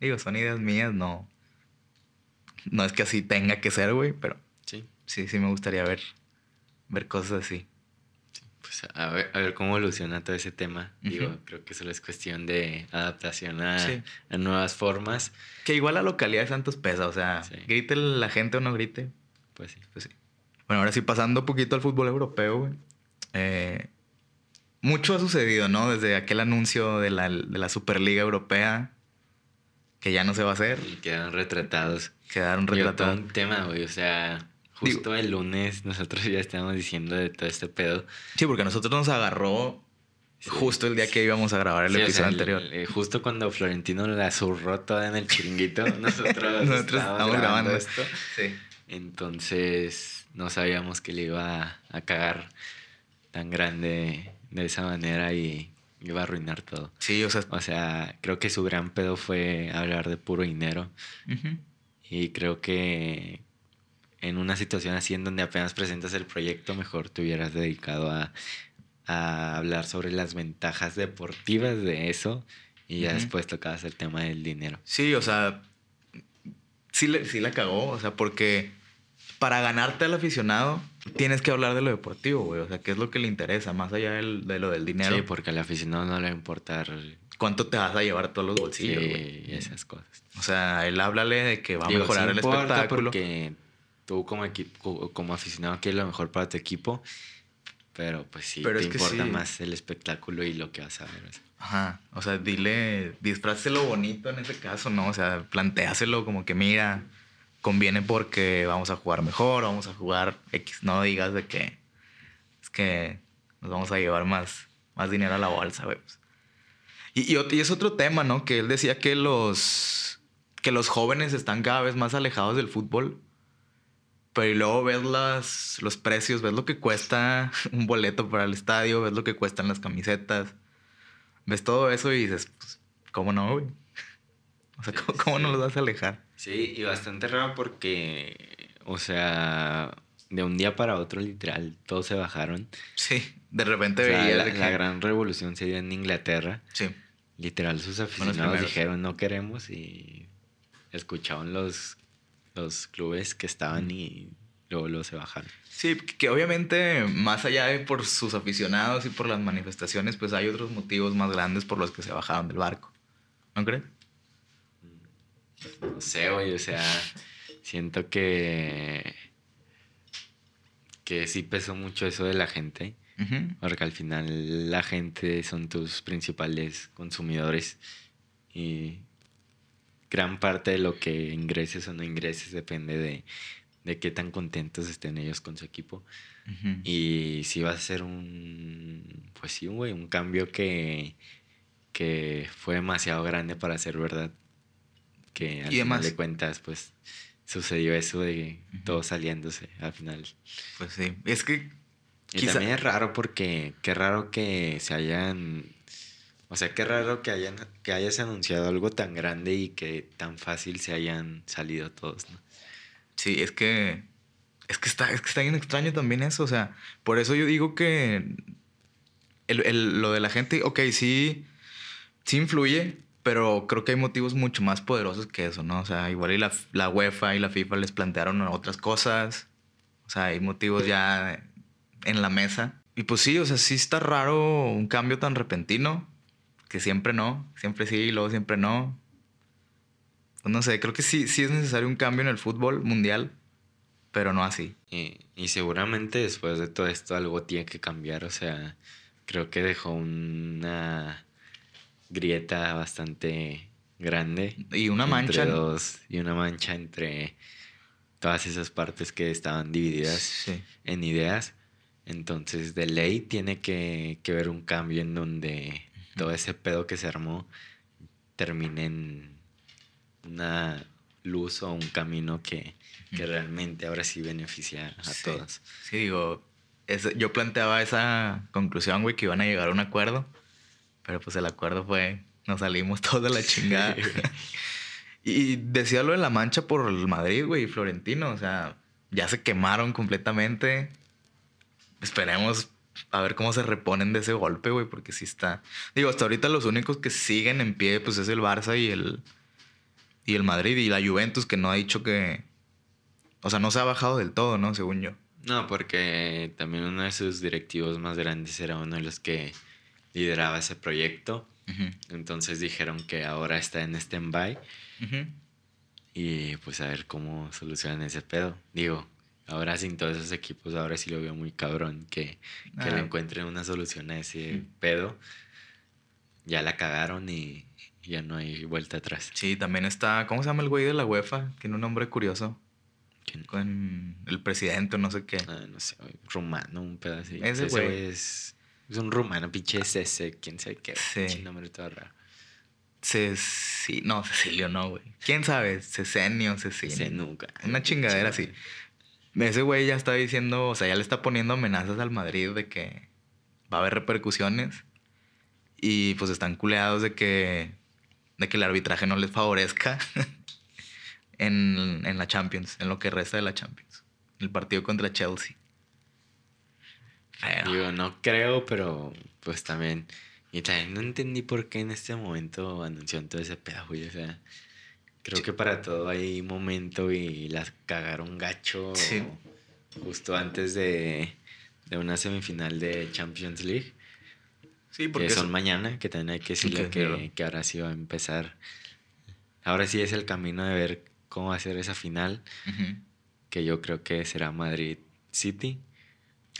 [SPEAKER 2] digo, son ideas mías, no. No es que así tenga que ser, güey, pero sí, sí, sí me gustaría ver, ver cosas así.
[SPEAKER 1] pues a ver, a ver cómo evoluciona todo ese tema. Digo, creo que solo es cuestión de adaptación a, nuevas formas.
[SPEAKER 2] Que igual la localidad de Santos pesa, o sea, grite la gente o no grite.
[SPEAKER 1] Pues sí.
[SPEAKER 2] Pues sí. Bueno, ahora sí, pasando un poquito al fútbol europeo, güey. Eh, mucho ha sucedido, ¿no? Desde aquel anuncio de la, de la Superliga Europea, que ya no se va a hacer.
[SPEAKER 1] Y quedaron retratados.
[SPEAKER 2] Quedaron retratados.
[SPEAKER 1] un tema, güey. O sea, justo el lunes nosotros ya estábamos diciendo de todo este pedo.
[SPEAKER 2] Sí, porque a nosotros nos agarró justo el día que íbamos a grabar el episodio anterior.
[SPEAKER 1] Eh, justo cuando Florentino la zurró toda en el chiringuito, nosotros, nosotros estábamos grabando, esto. Sí. Entonces no sabíamos que le iba a cagar tan grande de esa manera y iba a arruinar todo.
[SPEAKER 2] Sí, o sea.
[SPEAKER 1] O sea, creo que su gran pedo fue hablar de puro dinero. Y creo que en una situación así en donde apenas presentas el proyecto, mejor te hubieras dedicado a, hablar sobre las ventajas deportivas de eso y ya después tocabas el tema del dinero.
[SPEAKER 2] Sí, o sea, sí, le, sí la cagó, o sea, porque para ganarte al aficionado, tienes que hablar de lo deportivo, güey. O sea, ¿qué es lo que le interesa? Más allá de lo del dinero.
[SPEAKER 1] Sí, porque al aficionado no le va a importar...
[SPEAKER 2] ¿Cuánto te vas a llevar todos los bolsillos,
[SPEAKER 1] güey? Sí, esas cosas.
[SPEAKER 2] O sea, él háblale de que va a mejorar el espectáculo.
[SPEAKER 1] porque tú como equipo, como aficionado quieres lo mejor para tu equipo, pero pues sí, te importa más el espectáculo y lo que vas a ver.
[SPEAKER 2] Ajá, o sea, dile, disfrázelo bonito en ese caso, ¿no? O sea, planteáselo como que mira, conviene porque vamos a jugar mejor, vamos a jugar X, no digas de que es que nos vamos a llevar más, más dinero a la bolsa, güey. Pues. Y, y, es otro tema, ¿no? Que él decía que los, que los jóvenes están cada vez más alejados del fútbol. Pero y luego ves las, los precios, ves lo que cuesta un boleto para el estadio, ves lo que cuestan las camisetas, ves todo eso y dices, pues, ¿cómo no, güey? O sea, ¿cómo, no los vas a alejar?
[SPEAKER 1] Sí, y bastante raro porque, o sea, de un día para otro, literal, todos se bajaron.
[SPEAKER 2] Sí, de repente
[SPEAKER 1] la, la, gran revolución se dio en Inglaterra. Sí. Literal, sus aficionados dijeron no queremos y escuchaban los, los clubes que estaban y luego, luego se bajaron.
[SPEAKER 2] Sí, que obviamente, más allá de por sus aficionados y por las manifestaciones, pues hay otros motivos más grandes por los que se bajaron del barco. ¿No crees?
[SPEAKER 1] No sé, güey, o sea, siento que. que sí pesó mucho eso de la gente. Porque al final la gente son tus principales consumidores. Y gran parte de lo que ingreses o no ingreses depende de, de qué tan contentos estén ellos con su equipo. Y si va a ser un. Pues sí, güey, un cambio que. que fue demasiado grande para ser verdad que al final de cuentas, pues sucedió eso de todo saliéndose al final.
[SPEAKER 2] Pues sí, es que...
[SPEAKER 1] Y también es raro porque qué raro que se hayan... O sea, qué raro que, hayan, que hayas anunciado algo tan grande y que tan fácil se hayan salido todos, ¿no?
[SPEAKER 2] Sí, es que... Es que está, es que está bien extraño también eso, o sea, por eso yo digo que el, lo de la gente, ok, sí, sí influye, pero creo que hay motivos mucho más poderosos que eso, ¿no? O sea, igual y la, la UEFA y la FIFA les plantearon otras cosas. O sea, hay motivos ya en la mesa. Y pues sí, o sea, sí está raro un cambio tan repentino. Que siempre no, siempre sí y luego siempre no. Pues no sé, creo que sí, sí es necesario un cambio en el fútbol mundial, pero no así.
[SPEAKER 1] Y, y seguramente después de todo esto algo tiene que cambiar. O sea, creo que dejó una grieta bastante grande.
[SPEAKER 2] Y una mancha.
[SPEAKER 1] Dos, y una mancha entre todas esas partes que estaban divididas en ideas. Entonces, de ley tiene que, que ver un cambio en donde todo ese pedo que se armó termine en una luz o un camino que, que realmente ahora sí beneficia a todos.
[SPEAKER 2] Sí, digo, yo planteaba esa conclusión, güey, que iban a llegar a un acuerdo pero pues el acuerdo fue, nos salimos todos de la chingada. y decía lo de la mancha por el Madrid, güey, y Florentino. O sea, ya se quemaron completamente. Esperemos a ver cómo se reponen de ese golpe, güey, porque sí está. Digo, hasta ahorita los únicos que siguen en pie, pues es el Barça y el. Y el Madrid y la Juventus, que no ha dicho que. O sea, no se ha bajado del todo, ¿no? Según yo.
[SPEAKER 1] No, porque también uno de sus directivos más grandes era uno de los que lideraba ese proyecto. Entonces dijeron que ahora está en stand-by. Y pues a ver cómo solucionan ese pedo. Digo, ahora sin todos esos equipos, ahora sí lo veo muy cabrón que, que le encuentren una solución a ese pedo. Ya la cagaron y ya no hay vuelta atrás.
[SPEAKER 2] Sí, también está, ¿cómo se llama el güey de la UEFA? Tiene un nombre curioso. Con el presidente, no sé qué.
[SPEAKER 1] Ah, no sé, rumano, un pedazo. Ese güey es es un rumano, pinche ese, quién sabe qué. Sí. nombre todo raro.
[SPEAKER 2] sí, no, Cecilio no, güey. ¿Quién sabe? Cecenio, Cecilio. nunca. Una chingadera así. Ese güey ya está diciendo, o sea, ya le está poniendo amenazas al Madrid de que va a haber repercusiones. Y pues están culeados de que, de que el arbitraje no les favorezca en, en la Champions, en lo que resta de la Champions. El partido contra Chelsea.
[SPEAKER 1] Digo, no creo, pero pues también. Y también no entendí por qué en este momento anunció todo ese pedo, güey. O sea, Creo que para todo hay momento y las cagaron gacho justo antes de, una semifinal de Champions League. Sí, porque que son mañana, que también hay que decirle que, ahora sí va a empezar. Ahora sí es el camino de ver cómo va a ser esa final, que yo creo que será Madrid City.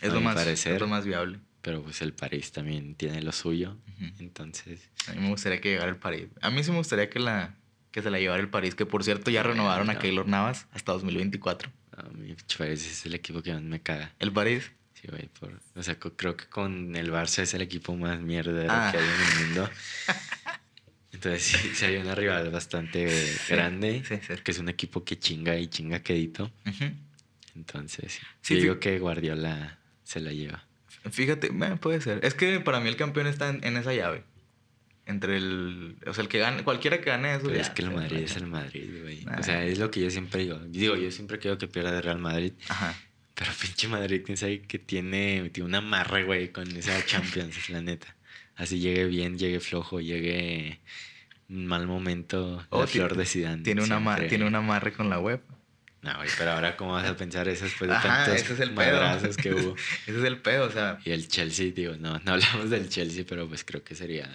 [SPEAKER 2] Es, lo más, es lo más viable.
[SPEAKER 1] Pero pues el París también tiene lo suyo. Entonces.
[SPEAKER 2] A mí me gustaría que llegara el París. A mí sí me gustaría que la que se la llevara el París, que por cierto ya renovaron a Keylor Navas hasta 2024. A
[SPEAKER 1] mí París es el equipo que más me caga.
[SPEAKER 2] ¿El París?
[SPEAKER 1] Sí, güey. o sea, creo que con el Barça es el equipo más mierda ah. que hay en el mundo. Entonces sí, sí hay una rival bastante grande, que es un equipo que chinga y chinga quedito. Entonces, sí, digo que Guardiola se la lleva.
[SPEAKER 2] Fíjate, puede ser. Es que para mí el campeón está en, esa llave. Entre el. O sea, el que gane, cualquiera que gane eso.
[SPEAKER 1] es que el Madrid es el Madrid, güey. O sea, es lo que yo siempre digo. Digo, yo siempre quiero que pierda el Real Madrid. Ajá. Pero pinche Madrid, tienes ahí que tiene, tiene una amarre, güey, con esa Champions, es la neta. Así llegue bien, llegue flojo, llegue mal momento, oh, la flor de Zidane.
[SPEAKER 2] Tiene, una tiene un amarre con la web.
[SPEAKER 1] No, güey, pero ahora cómo vas a pensar eso después de tantos ese es el que hubo.
[SPEAKER 2] ese es el pedo, o sea.
[SPEAKER 1] Y el Chelsea, digo, no, no hablamos del Chelsea, pero pues creo que sería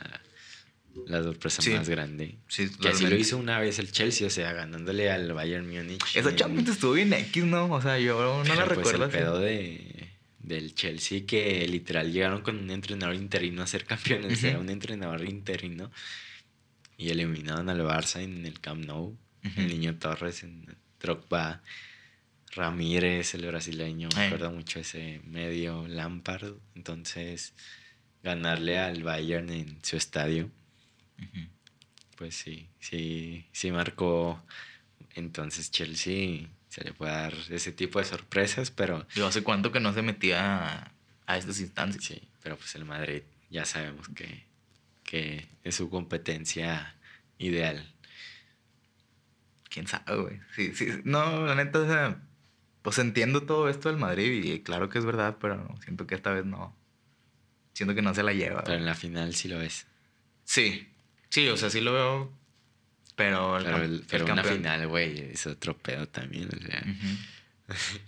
[SPEAKER 1] la sorpresa más grande. Sí, que así lo hizo una vez el Chelsea, o sea, ganándole al Bayern Múnich.
[SPEAKER 2] Esa Champions estuvo bien X, ¿no? O sea, yo no la pues recuerdo.
[SPEAKER 1] el pedo de, del Chelsea que literal llegaron con un entrenador interino a ser campeones, o sea, un entrenador interino. Y eliminaron al Barça en el Camp Nou, el Niño Torres en Drogba, Ramírez, el brasileño, me acuerdo mucho ese medio, Lampard. Entonces, ganarle al Bayern en su estadio, pues sí, sí, sí marcó. Entonces, Chelsea se le puede dar ese tipo de sorpresas, pero.
[SPEAKER 2] Yo hace cuánto que no se metía a, estas instancias.
[SPEAKER 1] Sí, pero pues el Madrid ya sabemos que, que es su competencia ideal
[SPEAKER 2] quién sabe, güey. Sí, sí. No, la neta, o sea, pues entiendo todo esto del Madrid y claro que es verdad, pero siento que esta vez no. Siento que no se la lleva.
[SPEAKER 1] Pero en la final sí lo ves.
[SPEAKER 2] Sí. Sí, o sea, sí lo veo. Pero,
[SPEAKER 1] el, pero, una final, güey, es otro pedo también. O sea.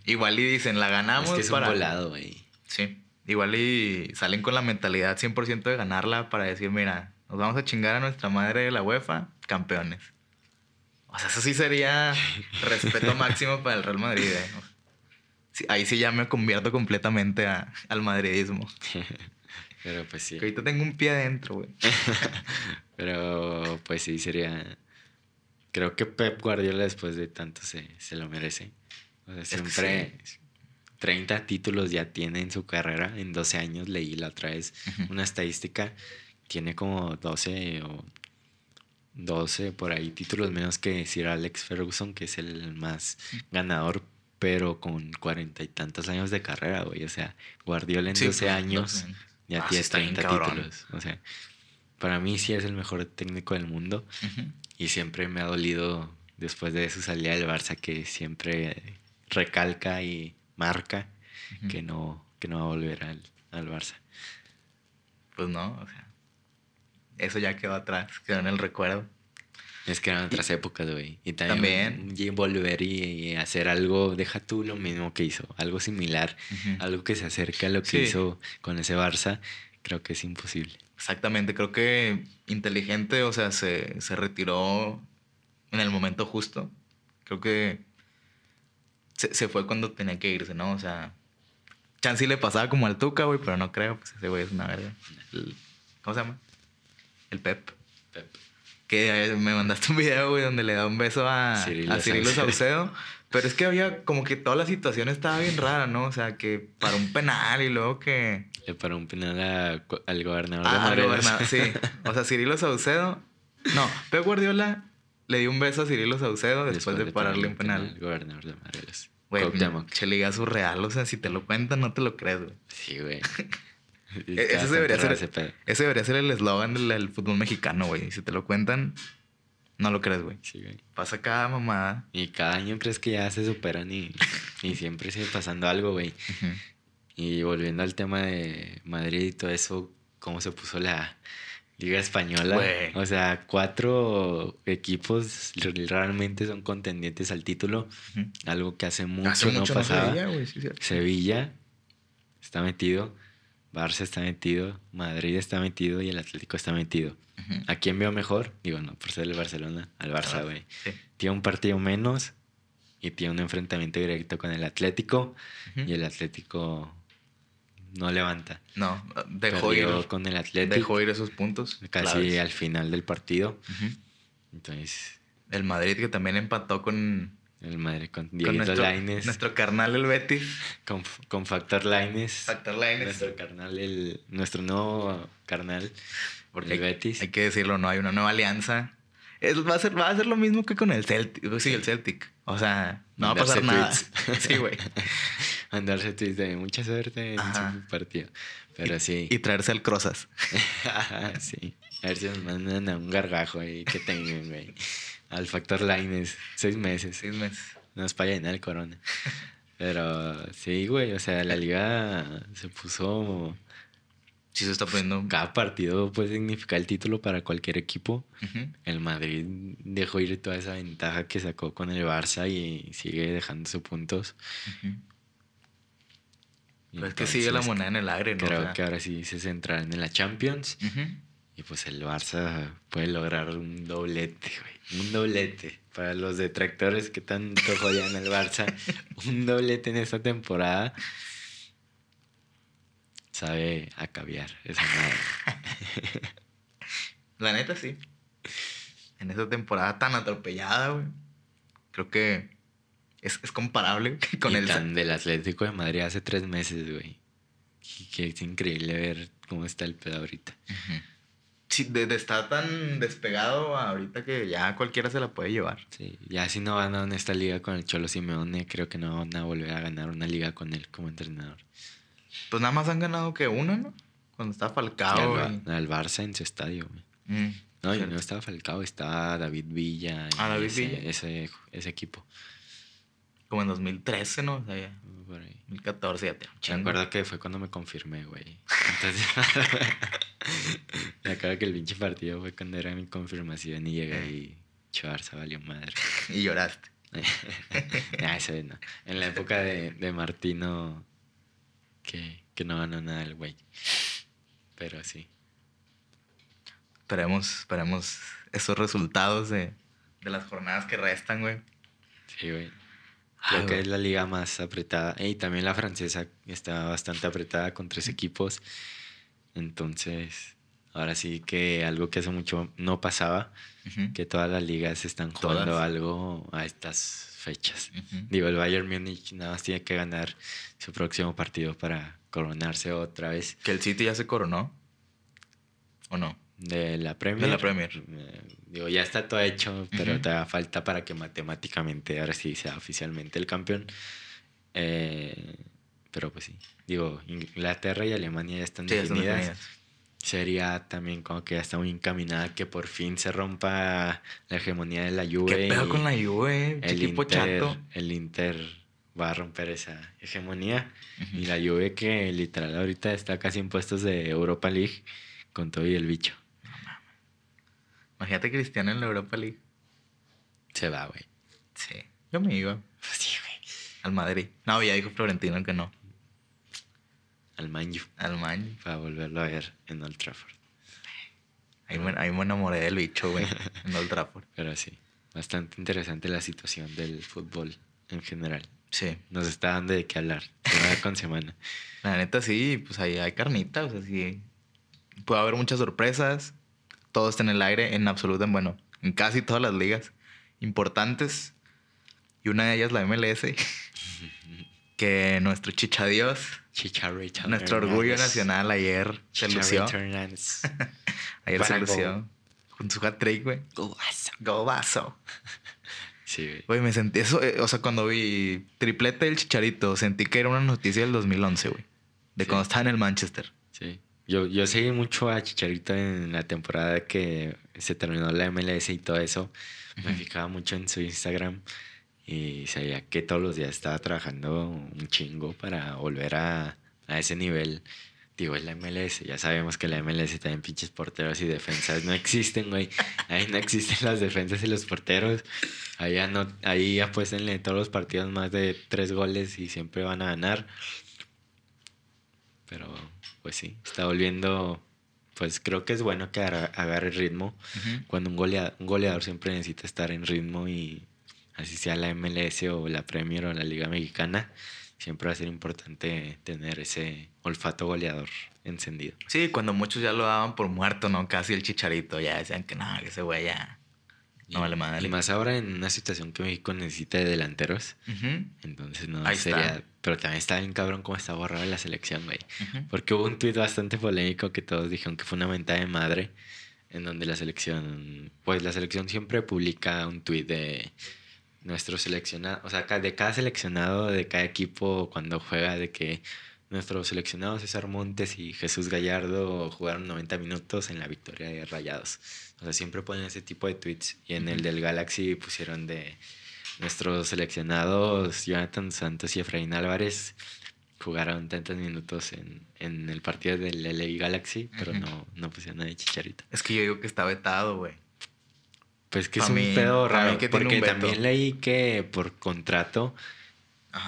[SPEAKER 2] Igual y dicen, la ganamos.
[SPEAKER 1] Es que es un volado, güey.
[SPEAKER 2] Sí. Igual y salen con la mentalidad 100% de ganarla para decir, mira, nos vamos a chingar a nuestra madre de la UEFA, campeones. O sea, eso sí sería respeto máximo para el Real Madrid. ¿eh? ahí sí ya me convierto completamente al madridismo.
[SPEAKER 1] Pero pues sí.
[SPEAKER 2] Que ahorita tengo un pie adentro, güey.
[SPEAKER 1] Pero pues sí, sería... Creo que Pep Guardiola después de tanto se, se lo merece. O sea, siempre... 30 títulos ya tiene en su carrera. En 12 años leí la otra vez una estadística. Tiene como 12 o 12 por ahí títulos menos que Sir Alex Ferguson, que es el más ganador, pero con cuarenta y tantos años de carrera, güey. O sea, Guardiola en 12 años ya ah, tiene 30 títulos. O sea, para mí sí es el mejor técnico del mundo. Y siempre me ha dolido después de su salida del Barça que siempre recalca y marca que, no, que no va a volver al, al Barça.
[SPEAKER 2] Pues no, o sea, eso ya quedó atrás, quedó en el recuerdo.
[SPEAKER 1] Es que eran otras épocas, güey. Y también, volver y, hacer algo, deja tú lo mismo que hizo, algo similar, algo que se acerque a lo que hizo con ese Barça, creo que es imposible.
[SPEAKER 2] Exactamente, creo que inteligente, o sea, se, retiró en el momento justo. Creo que se, fue cuando tenía que irse, ¿no? O sea, Chansey le pasaba como al Tuca, güey, pero no creo, pues ese güey es una verga. ¿Cómo se llama? El Pep. Pep. Que eh, me mandaste un video, güey, donde le da un beso a Cirilo, Saucedo. Pero es que había como que toda la situación estaba bien rara, ¿no? O sea, que para un penal y luego que...
[SPEAKER 1] Le paró un penal al gobernador de ah, Morelos.
[SPEAKER 2] sí. O sea, Cirilo Saucedo... No, Pep Guardiola le dio un beso a Cirilo Saucedo después, de, pararle un penal.
[SPEAKER 1] Al gobernador de Morelos.
[SPEAKER 2] Güey, Cheliga surreal. O sea, si te lo cuentan, no te lo crees, güey.
[SPEAKER 1] Sí, güey.
[SPEAKER 2] E-, ese debería, ser, ese debería ser el eslogan del, fútbol mexicano, güey. Si te lo cuentan, no lo crees, güey. Sí, güey. Pasa cada mamada.
[SPEAKER 1] Y cada año crees que ya se superan y, y siempre sigue pasando algo, güey. Y volviendo al tema de Madrid y todo eso, cómo se puso la, Liga Española. O sea, cuatro equipos realmente son contendientes al título. Algo que hace mucho, no pasaba. Sevilla está metido. Barça está metido. Madrid está metido. Y el Atlético está metido. ¿A quién veo mejor? Digo, no, por ser el Barcelona. Al Barça, güey. Tiene un partido menos. Y tiene un enfrentamiento directo con el Atlético. Y el Atlético no levanta.
[SPEAKER 2] No, dejó ir.
[SPEAKER 1] con el Atlético.
[SPEAKER 2] Dejó ir esos puntos.
[SPEAKER 1] Casi al final del partido. Entonces.
[SPEAKER 2] El Madrid que también empató con.
[SPEAKER 1] El Madrid con Diego nuestro,
[SPEAKER 2] Nuestro carnal el Betis.
[SPEAKER 1] Con, con Factor Laines.
[SPEAKER 2] Factor Laines.
[SPEAKER 1] Nuestro carnal, el, nuestro nuevo carnal. Porque el Betis.
[SPEAKER 2] Hay que decirlo, no hay una nueva alianza. va, a ser, va a ser lo mismo que con el Celtic. Sí, el Celtic. O sea, no va a pasar nada. sí, güey.
[SPEAKER 1] Mandarse tweets de mucha suerte en su partido. Pero sí.
[SPEAKER 2] Y traerse al Crozas.
[SPEAKER 1] sí. A ver si nos mandan a un gargajo ahí que tengan, güey. Al Factor Lines. Seis meses.
[SPEAKER 2] Seis meses.
[SPEAKER 1] Nos para llenar el corona. Pero sí, güey. O sea, la liga se puso
[SPEAKER 2] Sí, se está poniendo.
[SPEAKER 1] Cada partido puede significar el título para cualquier equipo. El Madrid dejó ir toda esa ventaja que sacó con el Barça y sigue dejándose puntos.
[SPEAKER 2] Pues es que sigue la moneda en el aire,
[SPEAKER 1] ¿no? Creo que ahora sí se centrarán en la Champions. Y pues el Barça puede lograr un doblete, güey. Un doblete. Para los detractores que tanto jodían al Barça. un doblete en esta temporada sabe a caviar esa madre.
[SPEAKER 2] La neta, sí. En esa temporada tan atropellada, güey. Creo que es, comparable con el...
[SPEAKER 1] Tan del Atlético de Madrid hace tres meses, güey. Que es increíble ver cómo está el pedo ahorita.
[SPEAKER 2] Sí, de, estar tan despegado ahorita que ya cualquiera se la puede llevar.
[SPEAKER 1] Sí, ya si no van a esta liga con el Cholo Simeone, creo que no van a volver a ganar una liga con él como entrenador.
[SPEAKER 2] Pues nada más han ganado que una, ¿no? Cuando está Falcao.
[SPEAKER 1] El, Barça en su estadio, güey. Mm. No, y no estaba Falcao, estaba David Villa.
[SPEAKER 2] Ah, David
[SPEAKER 1] ese,
[SPEAKER 2] Villa.
[SPEAKER 1] Ese, ese, equipo.
[SPEAKER 2] Como en 2013, ¿no? O sea, ya. 2014 ya
[SPEAKER 1] te Me acuerdo que fue cuando me confirmé, güey. Entonces, me acuerdo que el pinche partido fue cuando era mi confirmación y llegué y Barça valió madre.
[SPEAKER 2] y lloraste.
[SPEAKER 1] ah, eso no. En la época de, de Martino que, que no ganó nada el güey. Pero sí.
[SPEAKER 2] Esperemos, esperemos esos resultados de, de las jornadas que restan, güey.
[SPEAKER 1] Sí, güey. Creo que es la liga más apretada. Y también la francesa está bastante apretada con tres equipos. Entonces, ahora sí que algo que hace mucho no pasaba, que todas las ligas están jugando algo a estas fechas. Digo, el Bayern Múnich nada más tiene que ganar su próximo partido para coronarse otra vez.
[SPEAKER 2] ¿Que el City ya se coronó? ¿O no?
[SPEAKER 1] De la Premier.
[SPEAKER 2] De la Premier.
[SPEAKER 1] Eh, digo, ya está todo hecho, pero te da falta para que matemáticamente ahora sí sea oficialmente el campeón. Eh, pero pues sí. Digo, Inglaterra y Alemania ya están definidas sería también como que ya está muy encaminada que por fin se rompa la hegemonía de la Juve.
[SPEAKER 2] ¿Qué pedo con la Juve?
[SPEAKER 1] El Inter, el Inter va a romper esa hegemonía. Y la Juve que literal ahorita está casi en puestos de Europa League con todo y el bicho.
[SPEAKER 2] Imagínate Cristiano en la Europa League.
[SPEAKER 1] Se va, güey.
[SPEAKER 2] Sí. Yo me iba.
[SPEAKER 1] Sí, güey.
[SPEAKER 2] Al Madrid. No, ya dijo Florentino que no
[SPEAKER 1] al Manju.
[SPEAKER 2] Al Manju.
[SPEAKER 1] Para volverlo a ver en Old Trafford.
[SPEAKER 2] Ahí me, ahí me enamoré del bicho, güey, en Old Trafford.
[SPEAKER 1] Pero sí, bastante interesante la situación del fútbol en general.
[SPEAKER 2] Sí.
[SPEAKER 1] Nos está dando de qué hablar, semana con semana.
[SPEAKER 2] La neta sí, pues ahí hay carnita, o sea, sí. Puede haber muchas sorpresas. Todo está en el aire, en absoluto, bueno, en casi todas las ligas importantes. Y una de ellas la MLS. que nuestro chichadios
[SPEAKER 1] Chicharito.
[SPEAKER 2] Nuestro orgullo nacional ayer se lució. ayer se lució. Con su hat trick, güey.
[SPEAKER 1] Gobazo.
[SPEAKER 2] Gobazo.
[SPEAKER 1] Sí, güey.
[SPEAKER 2] Güey, me sentí eso. Eh, o sea, cuando vi triplete del Chicharito, sentí que era una noticia del 2011, güey. De cuando estaba en el Manchester.
[SPEAKER 1] Yo, yo seguí mucho a Chicharito en la temporada que se terminó la MLS y todo eso. Me fijaba mucho en su Instagram. Y sabía que todos los días estaba trabajando un chingo para volver a, ese nivel digo, es la MLS, ya sabemos que la MLS también pinches porteros y defensas no existen, güey. Ahí no existen las defensas y los porteros. Ahí, no, ahí apuéstenle todos los partidos más de tres goles y siempre van a ganar. Pero, pues sí, está volviendo. Pues creo que es bueno que agarre ritmo. Cuando un goleador, un goleador siempre necesita estar en ritmo y así sea la MLS o la Premier o la Liga Mexicana siempre va a ser importante tener ese olfato goleador encendido.
[SPEAKER 2] Sí, cuando muchos ya lo daban por muerto, ¿no? Casi el chicharito, ya decían que no, que ese güey ya no vale madre.
[SPEAKER 1] Y más ahora en una situación que México necesita de delanteros. Entonces no sería. Pero también está bien cabrón cómo está borrada la selección, güey. Porque hubo un tuit bastante polémico que todos dijeron que fue una mentada de madre. En donde la selección. Pues la selección siempre publica un tuit de nuestro seleccionado, o sea, de cada seleccionado de cada equipo cuando juega, de que nuestro seleccionado César Montes y Jesús Gallardo jugaron 90 minutos en la victoria de Rayados. O sea, siempre ponen ese tipo de tweets. Y en el del Galaxy pusieron de nuestros seleccionados Jonathan Santos y Efraín Álvarez jugaron tantos minutos en, en el partido del LA Galaxy, pero no, no pusieron nada de chicharito.
[SPEAKER 2] Es que yo digo que está vetado, güey.
[SPEAKER 1] Pues que es un pedo raro. porque también leí que por contrato,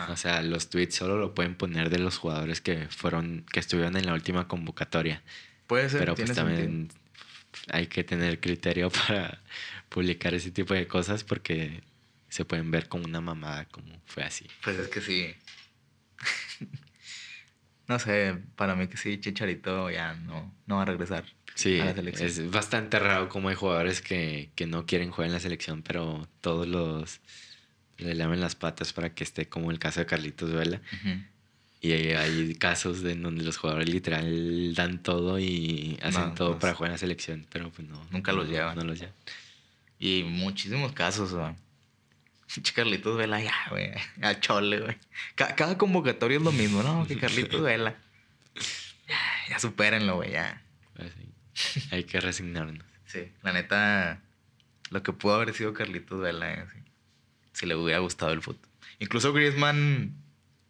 [SPEAKER 1] o sea, los tweets solo lo pueden poner de los jugadores que fueron, que estuvieron en la última convocatoria. Puede ser. Pero pues también hay que tener criterio para publicar ese tipo de cosas porque se pueden ver como una mamada, como fue así.
[SPEAKER 2] Pues es que sí. no sé, para mí que sí, Chicharito ya no, no va a regresar.
[SPEAKER 1] Sí, es bastante raro como hay jugadores que, no quieren jugar en la selección, pero todos los le lamen las patas para que esté, como el caso de Carlitos Vela. Y hay casos en donde los jugadores literal dan todo y hacen todo pues para jugar en la selección, pero pues no.
[SPEAKER 2] Nunca los llevan.
[SPEAKER 1] No los llevan.
[SPEAKER 2] Y muchísimos casos, güey. Carlitos Vela, ya, güey. Al chole, güey. Cada, convocatorio es lo mismo, ¿no? Que Carlitos Vela. Ya, ya supérenlo, güey, ya. Pues
[SPEAKER 1] Hay que resignarnos.
[SPEAKER 2] Sí, la neta, lo que pudo haber sido Carlitos Vela, eh, si le hubiera gustado el fútbol. Incluso Griezmann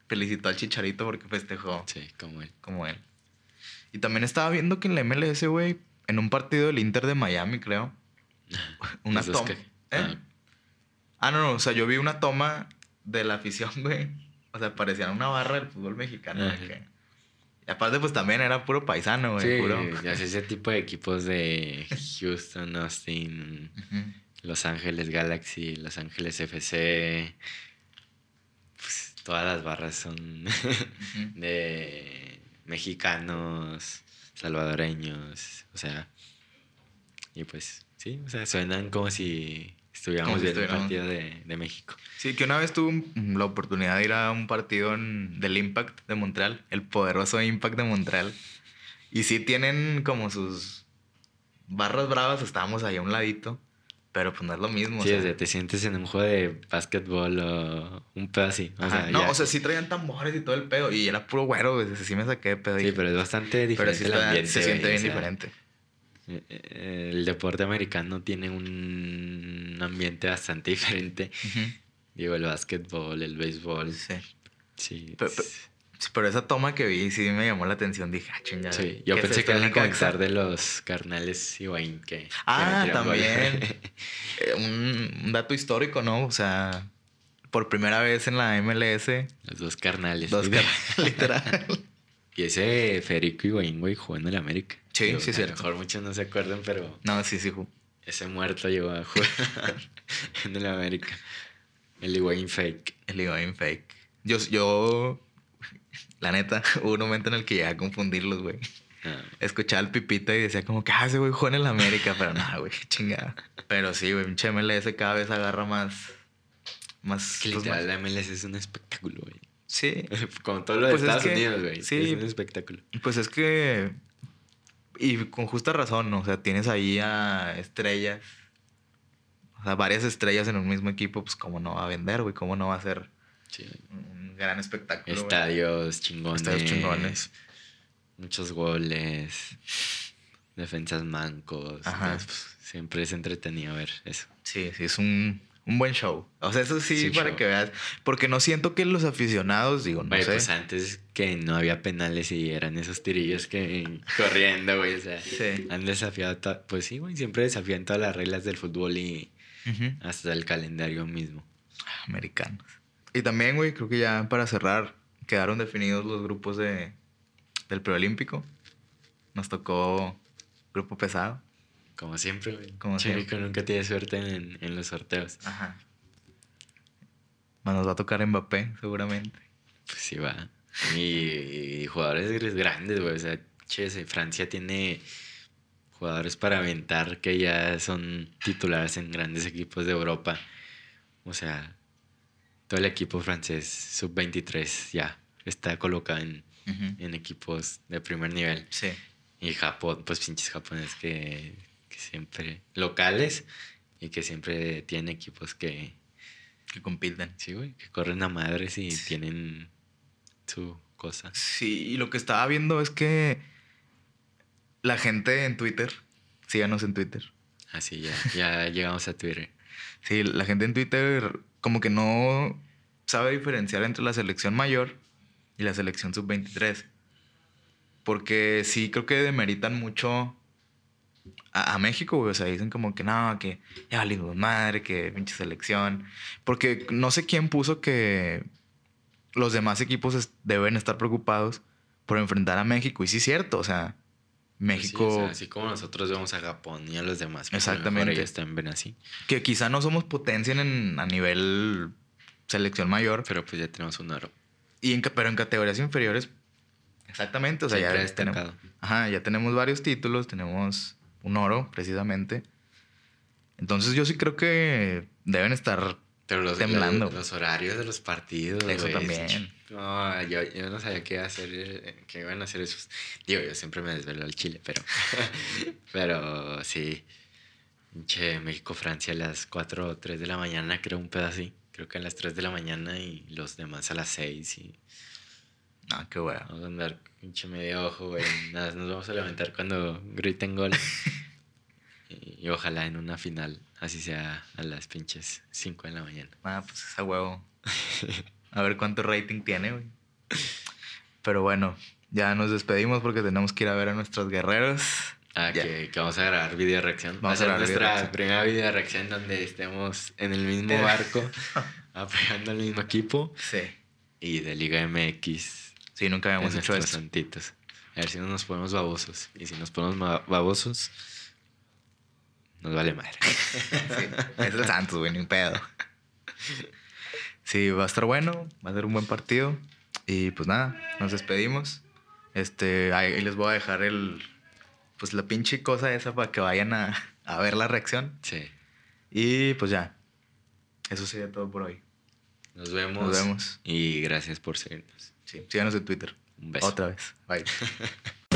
[SPEAKER 2] felicitó al Chicharito porque festejó.
[SPEAKER 1] Sí, como él.
[SPEAKER 2] Como él. Y también estaba viendo que en la MLS, güey, en un partido del Inter de Miami, creo, una toma. ¿eh? Ah. ah. no, no, o sea, yo vi una toma de la afición, güey. O sea, parecía una barra del fútbol mexicano. Y aparte, pues también era puro paisano, güey. Sí, puro...
[SPEAKER 1] ya ese tipo de equipos de Houston, Austin, Los Ángeles Galaxy, Los Ángeles FC. Todas las barras son de mexicanos, salvadoreños, o sea. Y pues, sí, o sea, suenan como si estuviéramos viendo un partido de, de, México.
[SPEAKER 2] Sí, que una vez tuve la oportunidad de ir a un partido del Impact de Montreal, el poderoso Impact de Montreal. Y sí tienen como sus barras bravas, estábamos ahí a un ladito. Pero pues no es lo mismo.
[SPEAKER 1] Sí, o sea, te sientes en un juego de básquetbol o un pedo así.
[SPEAKER 2] O sea, no, o sea, sí traían tambores y todo el pedo. Y era puro güero, güey. Sí me saqué de pedo.
[SPEAKER 1] Sí, pero es bastante diferente
[SPEAKER 2] pero sí el ambiente. Se siente bien diferente.
[SPEAKER 1] Eh, el deporte americano tiene un ambiente bastante diferente. Digo, el básquetbol, el béisbol. Sí.
[SPEAKER 2] Sí. Pero, esa toma que vi sí me llamó la atención. Dije, ah, chingada.
[SPEAKER 1] Sí, yo pensé que iban a comentar de los carnales Wayne que.
[SPEAKER 2] Ah, también. Eh, un, dato histórico, ¿no? O sea, por primera vez en la MLS.
[SPEAKER 1] Los dos carnales.
[SPEAKER 2] Dos carnales, literal.
[SPEAKER 1] y ese Federico Higuaín, güey, jugó en el América.
[SPEAKER 2] Sí, sí, sí.
[SPEAKER 1] A lo mejor muchos no se acuerdan, pero.
[SPEAKER 2] No, sí, sí,
[SPEAKER 1] Ese muerto llegó a jugar en el América. El Higuaín fake.
[SPEAKER 2] El Higuaín fake. Yo, yo, la neta, hubo un momento en el que llegué a confundirlos, güey. Ah. Escuchaba al Pipita y decía como que, ah, ese güey jugó en el América, pero nada, güey, chingada. Pero sí, güey, pinche MLS cada vez agarra más. Más.
[SPEAKER 1] que pues, literal, la MLS es un espectáculo, güey.
[SPEAKER 2] Sí.
[SPEAKER 1] Como todo lo de pues Estados Unidos, güey. Sí. Es un espectáculo.
[SPEAKER 2] Pues es que y con justa razón, o sea, tienes ahí a estrellas, o sea, varias estrellas en un mismo equipo, pues cómo no va a vender, güey, cómo no va a ser un gran espectáculo.
[SPEAKER 1] Estadios chingones. Estadios chingones. Muchos goles, defensas mancos. Ajá. pues, siempre es entretenido ver eso.
[SPEAKER 2] Sí, sí, es un, un buen show. O sea, eso sí, para que veas. Porque no siento que los aficionados, digo, no sé.
[SPEAKER 1] pues antes que no había penales y eran esos tirillos que corriendo, güey. O sea, han desafiado, pues sí, güey, siempre desafían todas las reglas del fútbol y hasta el calendario mismo.
[SPEAKER 2] Americanos. Y también, güey, creo que ya para cerrar, quedaron definidos los grupos de, del preolímpico. Nos tocó grupo pesado.
[SPEAKER 1] Como siempre, güey. Como siempre. nunca tiene suerte en, en, los sorteos. Ajá.
[SPEAKER 2] Nos va a tocar Mbappé, seguramente.
[SPEAKER 1] Pues sí va. Y, jugadores grandes, güey. O sea, che, Francia tiene jugadores para aventar que ya son titulares en grandes equipos de Europa. O sea, todo el equipo francés sub-23 ya está colocado en, en, equipos de primer nivel. Sí. Y Japón, pues pinches japoneses que que siempre locales y que siempre tienen equipos que
[SPEAKER 2] que compiten.
[SPEAKER 1] Sí, güey, que corren a madres y tienen su cosa.
[SPEAKER 2] Sí, y lo que estaba viendo es que la gente en Twitter, síganos en Twitter.
[SPEAKER 1] Así ah, ya, ya llegamos a Twitter.
[SPEAKER 2] Sí, la gente en Twitter como que no sabe diferenciar entre la selección mayor y la selección sub-23. Porque sí creo que demeritan mucho a, México, güey. O sea, dicen como que no, que ya valimos madre, que pinche selección. Porque no sé quién puso que los demás equipos deben estar preocupados por enfrentar a México. Y sí es cierto, o sea, México...
[SPEAKER 1] así como nosotros vemos a Japón y a los demás. Pues, Exactamente. Ellos ven así.
[SPEAKER 2] Que quizá no somos potencia en, a nivel selección mayor.
[SPEAKER 1] Pero pues ya tenemos un oro.
[SPEAKER 2] Y en, pero en categorías inferiores, exactamente. O sea, ya tenemos, ajá, ya tenemos varios títulos, tenemos un oro, precisamente. Entonces yo sí creo que deben estar temblando.
[SPEAKER 1] Los, horarios de los partidos.
[SPEAKER 2] Eso también.
[SPEAKER 1] No, yo, no sabía qué hacer, eh, qué iban a hacer esos. Digo, yo siempre me desvelo al Chile, pero. pero sí. Che, México-Francia a las 4 o 3 de la mañana, creo un pedazo así. Creo que a las 3 de la mañana y los demás a las 6 y.
[SPEAKER 2] Ah, qué bueno.
[SPEAKER 1] Vamos a andar pinche medio ojo, güey. Nada, nos vamos a levantar cuando griten gol. y, ojalá en una final, así sea a las pinches 5 de la mañana.
[SPEAKER 2] Ah, pues esa huevo. A ver cuánto rating tiene, güey. Pero bueno, ya nos despedimos porque tenemos que ir a ver a nuestros guerreros.
[SPEAKER 1] Ah, que, que, vamos a grabar video reacción. Vamos a, hacer nuestra primera video reacción donde estemos en el mismo barco, apoyando al mismo equipo. Sí. Y de Liga MX
[SPEAKER 2] Sí, nunca habíamos hecho eso.
[SPEAKER 1] santitos. A ver si no nos ponemos babosos. Y si nos ponemos babosos, nos vale madre.
[SPEAKER 2] sí, es el Santos, güey, ni un pedo. Sí, va a estar bueno, va a ser un buen partido. Y pues nada, nos despedimos. Este, ahí les voy a dejar el. Pues la pinche cosa esa para que vayan a, a ver la reacción. Sí. Y pues ya. Eso sería todo por hoy.
[SPEAKER 1] Nos vemos. Nos vemos. Y gracias por seguirnos.
[SPEAKER 2] Sí, síganos en Twitter. Un beso. Otra vez. Bye.